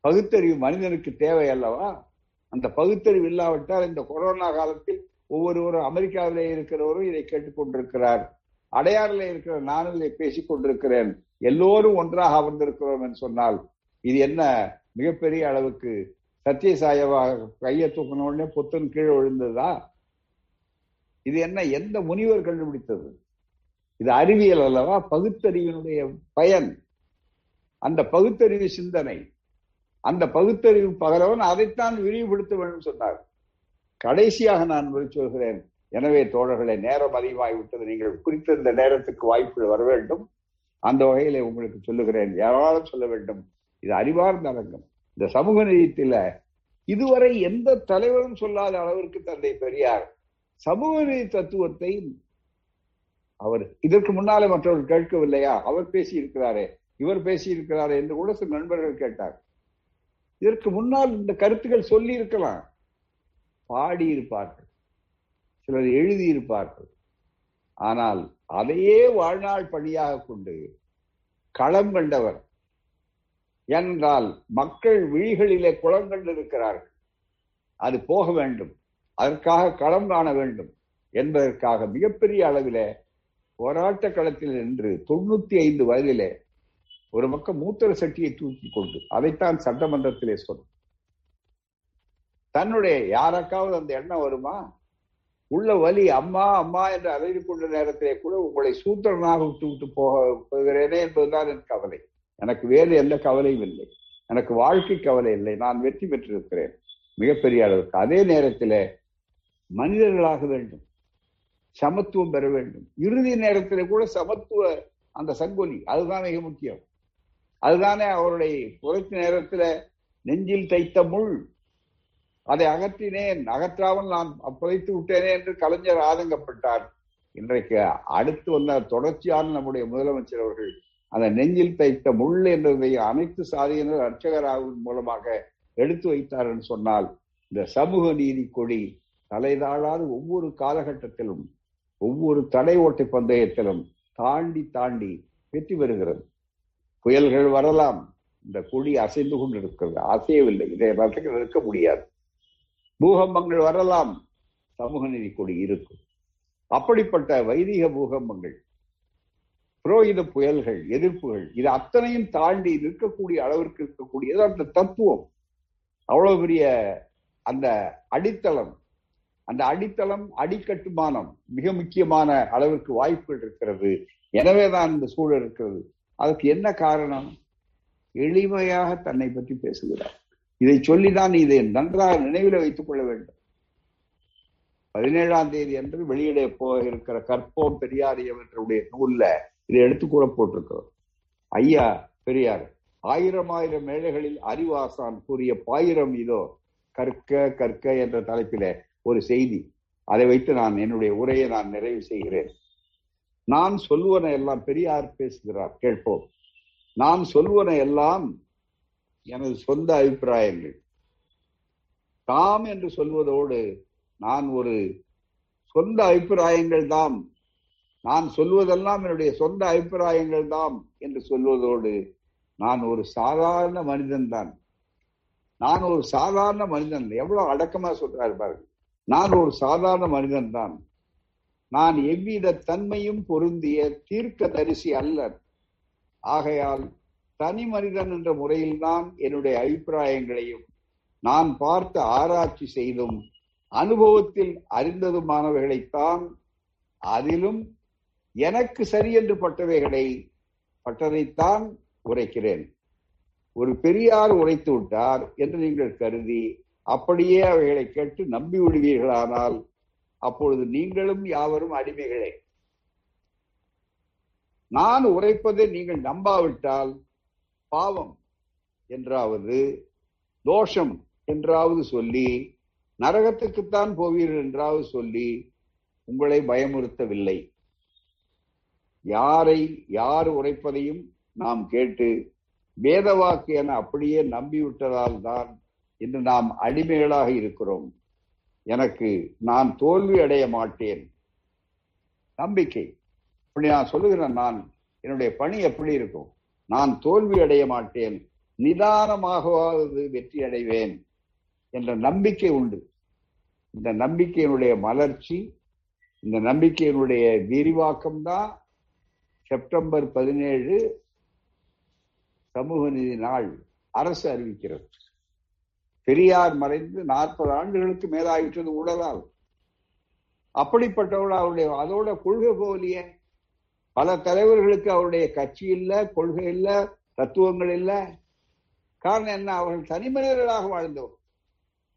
பகுத்தறிவு மனிதனுக்கு தேவை அல்லவா? அந்த பகுத்தறிவு இல்லாவிட்டால் இந்த கொரோனா காலத்தில் ஒவ்வொருவரும் அமெரிக்காவிலே இருக்கிறவரும் இதை கேட்டுக்கொண்டிருக்கிறார். அடையாறில் இருக்கிற நானும் இதை பேசிக் கொண்டிருக்கிறேன். எல்லோரும் ஒன்றாக அமர்ந்திருக்கிறோம் என்று சொன்னால் இது என்ன மிகப்பெரிய அளவுக்கு சத்தியசாயவா கையை தூக்கின உடனே புத்தன் கீழே விழுந்ததா? இது என்ன எந்த முனிவர் கண்டுபிடித்தது? இது அறிவியல் அல்லவா? பகுத்தறிவினுடைய பயன். அந்த பகுத்தறிவு சிந்தனை. அந்த பகுத்தறிவு பகலவன் அதைத்தான் விரிவுபடுத்த வேண்டும் சொன்னார். கடைசியாக நான் சொல்கிறேன். எனவே தோழர்களை நேரம் அதிகமாகிவிட்டது நீங்கள் குறித்த இந்த நேரத்துக்கு வாய்ப்புகள் வர வேண்டும். அந்த வகையில உங்களுக்கு சொல்லுகிறேன். யாராலும் சொல்ல வேண்டும். இது அறிவார்ந்த அரங்கம். இந்த சமூக நீதியில இதுவரை எந்த தலைவரும் சொல்லாத அளவிற்கு தந்தை பெரியார் சமூக நீதி தத்துவத்தை அவர் இதற்கு முன்னாலே மற்றவர்கள் கேட்கவில்லையா? அவர் பேசி இருக்கிறாரே இவர் பேசி இருக்கிறாரே என்று கூட சில நண்பர்கள் கேட்டார். இதற்கு முன்னால் இந்த கருத்துக்கள் சொல்லி இருக்கலாம் பாடி இருப்பார்கள் சிலர் எழுதியிருப்பார்கள். ஆனால் அதையே வாழ்நாள் பணியாக கொண்டு களம் கண்டவர் என்றால் மக்கள் விழிகளிலே குளம் கண்டிருக்கிறார்கள். அது போக வேண்டும். அதற்காக களம் காண வேண்டும் என்பதற்காக மிகப்பெரிய அளவிலே போராட்ட களத்தில் நின்று தொண்ணூத்தி ஐந்து வயதிலே ஒரு பக்கம் மூத்தர சட்டியை தூக்கி கொண்டு அதைத்தான் சட்டமன்றத்திலே சொல்லும் தன்னுடைய யாருக்காவது அந்த எண்ணம் வருமா? உள்ள வலி அம்மா அம்மா என்று அலறி கொண்ட நேரத்திலே கூட உங்களை சூத்திரனாக விட்டு விட்டு போக போகிறேனே என்பதுதான் என் கவலை. எனக்கு வேறு எந்த கவலையும் இல்லை. எனக்கு வாழ்க்கை கவலை இல்லை. நான் வெற்றி பெற்றிருக்கிறேன். மிகப்பெரிய அளவுக்கு. அதே நேரத்தில் மனிதர்களாக வேண்டும். சமத்துவம் பெற வேண்டும். இறுதி நேரத்தில் கூட சமத்துவ அந்த சங்கொலி அதுதான் மிக முக்கியம். அதுதானே அவருடைய புரட்சி நேரத்துல நெஞ்சில் தைத்த முள். அதை அகற்றினேன் அகற்றாமல் நான் புதைத்து விட்டேனே என்று கலைஞர் ஆதங்கப்பட்டார். இன்றைக்கு அடுத்து வந்த தொடர்ச்சியான நம்முடைய முதலமைச்சர் அவர்கள் அந்த நெஞ்சில் தைத்த முள் என்றதை அனைத்து சாதியினர் அர்ச்சகராவின் மூலமாக எடுத்து வைத்தார் என்று சொன்னால் இந்த சமூக நீதி கொடி தலைதாழாது ஒவ்வொரு காலகட்டத்திலும் ஒவ்வொரு தடை ஓட்டை பந்தயத்திலும் தாண்டி தாண்டி வெற்றி பெறுகிறது. புயல்கள் வரலாம். இந்த கொடி அசைந்து கொண்டிருக்கிறது. அசையவில்லை. இதை ரசங்கள் இருக்க முடியாது. பூகம்பங்கள் வரலாம். சமூக நீதி கொடி இருக்கும். அப்படிப்பட்ட வைதிக பூகம்பங்கள் புரோகித புயல்கள் எதிர்ப்புகள் இது அத்தனையும் தாண்டி நிற்கக்கூடிய அளவிற்கு இருக்கக்கூடியது அந்த தத்துவம். அவ்வளவு பெரிய அந்த அடித்தளம் அந்த அடித்தளம் அடிக்கட்டுமானம் மிக முக்கியமான அளவிற்கு வாய்ப்புகள் இருக்கிறது. எனவேதான் இந்த சூழல் இருக்கிறது. அதுக்கு என்ன காரணம்? எளிமையாக தன்னை பற்றி பேசுகிறார். இதை சொல்லிதான் இதை நன்றாக நினைவில் வைத்துக் கொள்ள வேண்டும். பதினேழாம் தேதி அன்று வெளியிட போக இருக்கிற கற்போம் பெரியார் எவற்றுடைய நூல்ல இதை எடுத்து கூட போட்டிருக்கிறோம். ஐயா பெரியார் ஆயிரம் ஆயிரம் ஏழைகளில் அறிவாசான் கூறிய பாயிரம் இதோ கற்க கற்க என்ற தலைப்பில ஒரு செய்தி. அதை வைத்து நான் என்னுடைய உரையை நான் நிறைவு செய்கிறேன். நான் சொல்வன எல்லாம் பெரியார் பேசுகிறார். கேட்போம். நான் சொல்வன எல்லாம் எனது சொந்த அபிப்பிராயங்கள். தாம் என்று சொல்வதோடு நான் ஒரு சொந்த அபிப்பிராயங்கள் தாம். நான் சொல்வதெல்லாம் என்னுடைய சொந்த அபிப்பிராயங்கள் தாம் என்று சொல்வதோடு நான் ஒரு சாதாரண மனிதன் தான் நான் ஒரு சாதாரண மனிதன். எவ்வளவு அடக்கமா சொல்றாரு பாருங்க. நான் ஒரு சாதாரண மனிதன் தான் நான் எவ்வித தன்மையும் பொருந்திய தீர்க்க தரிசி அல்ல. ஆகையால் தனி மனிதன் என்ற முறையில்தான் என்னுடைய அபிப்பிராயங்களையும் நான் பார்த்த ஆராய்ச்சி செய்தும் அனுபவத்தில் அறிந்ததுமானவைகளைத்தான் அதிலும் எனக்கு சரி என்று பட்டவைகளை பட்டதைத்தான் உரைக்கிறேன். ஒரு பெரியார் உரைத்து விட்டார் என்று நீங்கள் கருதி அப்படியே அவைகளை கேட்டு நம்பி விடுவீர்களானால் அப்பொழுது நீங்களும் யாவரும் அடிமைகளே. நான் உரைப்பதை நீங்கள் நம்பாவிட்டால் பாவம் என்றாவது தோஷம் என்றாவது சொல்லி நரகத்துக்குத்தான் போவீர்கள் என்றாவது சொல்லி உங்களை பயமுறுத்தவில்லை. யாரை யார் உரைப்பதையும் நாம் கேட்டு வேதவாக்கு என அப்படியே நம்பிவிட்டதால் தான் இன்று நாம் அடிமைகளாக இருக்கிறோம். எனக்கு நான் தோல்வி அடைய மாட்டேன். நம்பிக்கை. இப்படி நான் சொல்லுகிறேன் நான் என்னுடைய பணி எப்படி இருக்கும்? நான் தோல்வி அடைய மாட்டேன். நிதானமாகவாவது வெற்றி அடைவேன் என்ற நம்பிக்கை உண்டு. இந்த நம்பிக்கையினுடைய மலர்ச்சி இந்த நம்பிக்கையினுடைய விரிவாக்கம் தான் செப்டம்பர் பதினேழு சமூக நீதி நாள் அரசு அறிவிக்கிறது. பெரியார் மறைந்து நாற்பது ஆண்டுகளுக்கு மேலாயிற்றது உடலால். அப்படிப்பட்டவர்கள் அவருடைய அதோட கொள்கை போலிய. பல தலைவர்களுக்கு அவருடைய கட்சி இல்ல கொள்கை இல்ல தத்துவங்கள் இல்ல. காரணம் என்ன? அவர்கள் தனி மனிதர்களாக வாழ்ந்தவர்.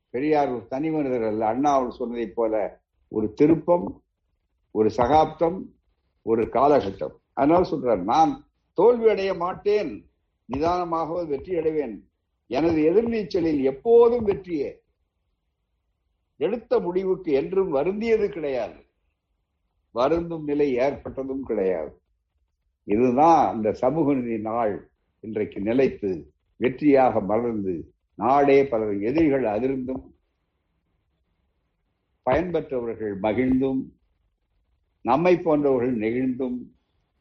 பெரியார் ஒரு தனி மனிதர் அல்ல. அண்ணா அவர் சொன்னதை போல ஒரு திருப்பம் ஒரு சகாப்தம் ஒரு காலகட்டம். அதனால சொல்றார் நான் தோல்வி அடைய மாட்டேன். நிதானமாக வெற்றி அடைவேன் எனது எதிர்நீச்சலில் எப்போதும் வெற்றியே. எடுத்த முடிவுக்கு என்றும் வருந்தியது கிடையாது. வருந்தும் நிலை ஏற்பட்டதும் கிடையாது. இதுதான் அந்த சமூக நீதி நாள் இன்றைக்கு நிலைத்து வெற்றியாக மலர்ந்து நாடே பல எதிரிகள் அதிர்ந்தும் பயன்பெற்றவர்கள் மகிழ்ந்தும் நம்மை போன்றவர்கள் நெகிழ்ந்தும்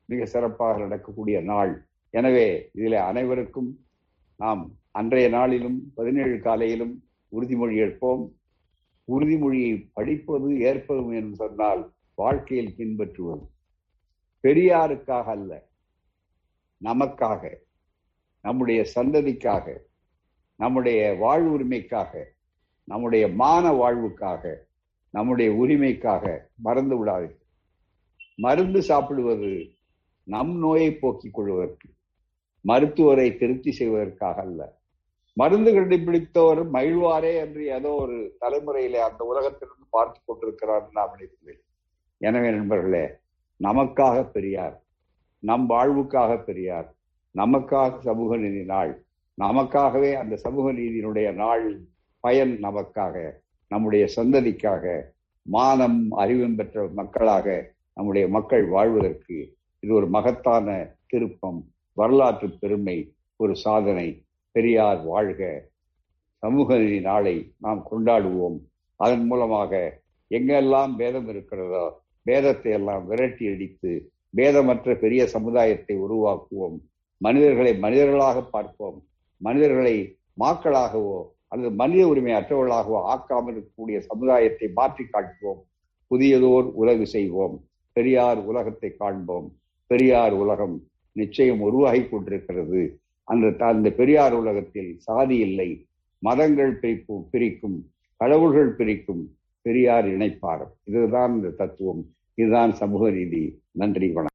மிக சிறப்பாக நடக்கக்கூடிய நாள். எனவே இதில் அனைவருக்கும் நாம் அன்றைய நாளிலும் பதினேழு காலையிலும் உறுதிமொழி ஏற்போம் உறுதிமொழியை படிப்பது ஏற்பதும் என்று சொன்னால் வாழ்க்கையில் பின்பற்றுவது. பெரியாருக்காக அல்ல நமக்காக நம்முடைய சந்ததிக்காக நம்முடைய வாழ்வு உரிமைக்காக நம்முடைய மான வாழ்வுக்காக நம்முடைய உரிமைக்காக மறந்து விடாது மருந்து சாப்பிடுவது நம் நோயை போக்கிக் கொள்வதற்கு மருத்துவரை திருப்தி செய்வதற்காக அல்ல. மருந்து கண்டுபிடித்தவர் மகிழ்வாரே என்று ஏதோ ஒரு தலைமுறையிலே அந்த உலகத்திலிருந்து பார்த்து கொண்டிருக்கிறார் நாம் எனவே நண்பர்களே நமக்காக பெரியார் நம் வாழ்வுக்காக பெரியார் நமக்காக சமூக நீதி நாள் நமக்காகவே அந்த சமூக நீதியினுடைய நாள் பயன் நமக்காக நம்முடைய சந்ததிக்காக மானம் அறிவும் பெற்ற மக்களாக நம்முடைய மக்கள் வாழ்வதற்கு இது ஒரு மகத்தான திருப்பம் வரலாற்று பெருமை ஒரு சாதனை. பெரியார் வாழ்க. சமூக நீதி நாளை நாம் கொண்டாடுவோம். அதன் மூலமாக எங்கெல்லாம் பேதம் இருக்கிறதோ பேதத்தை எல்லாம் விரட்டி அடித்து பேதமற்ற பெரிய சமுதாயத்தை உருவாக்குவோம். மனிதர்களை மனிதர்களாக பார்ப்போம். மனிதர்களை மாக்களாகவோ அல்லது மனித உரிமை அற்றவர்களாகவோ ஆக்காமல் இருக்கக்கூடிய சமுதாயத்தை மாற்றி காட்டுவோம். புதியதோர் உலகு செய்வோம். பெரியார் உலகத்தை காண்போம். பெரியார் உலகம் நிச்சயம் உருவாகி கொண்டிருக்கிறது. அந்த அந்த பெரியார் உலகத்தில் சாதி இல்லை. மதங்கள் பிரிப்பு பிரிக்கும் கடவுள்கள் பிரிக்கும் பெரியார் இணைப்பார் இதுதான் இந்த தத்துவம். இதுதான் சமூக நீதி. நன்றி வணக்கம்.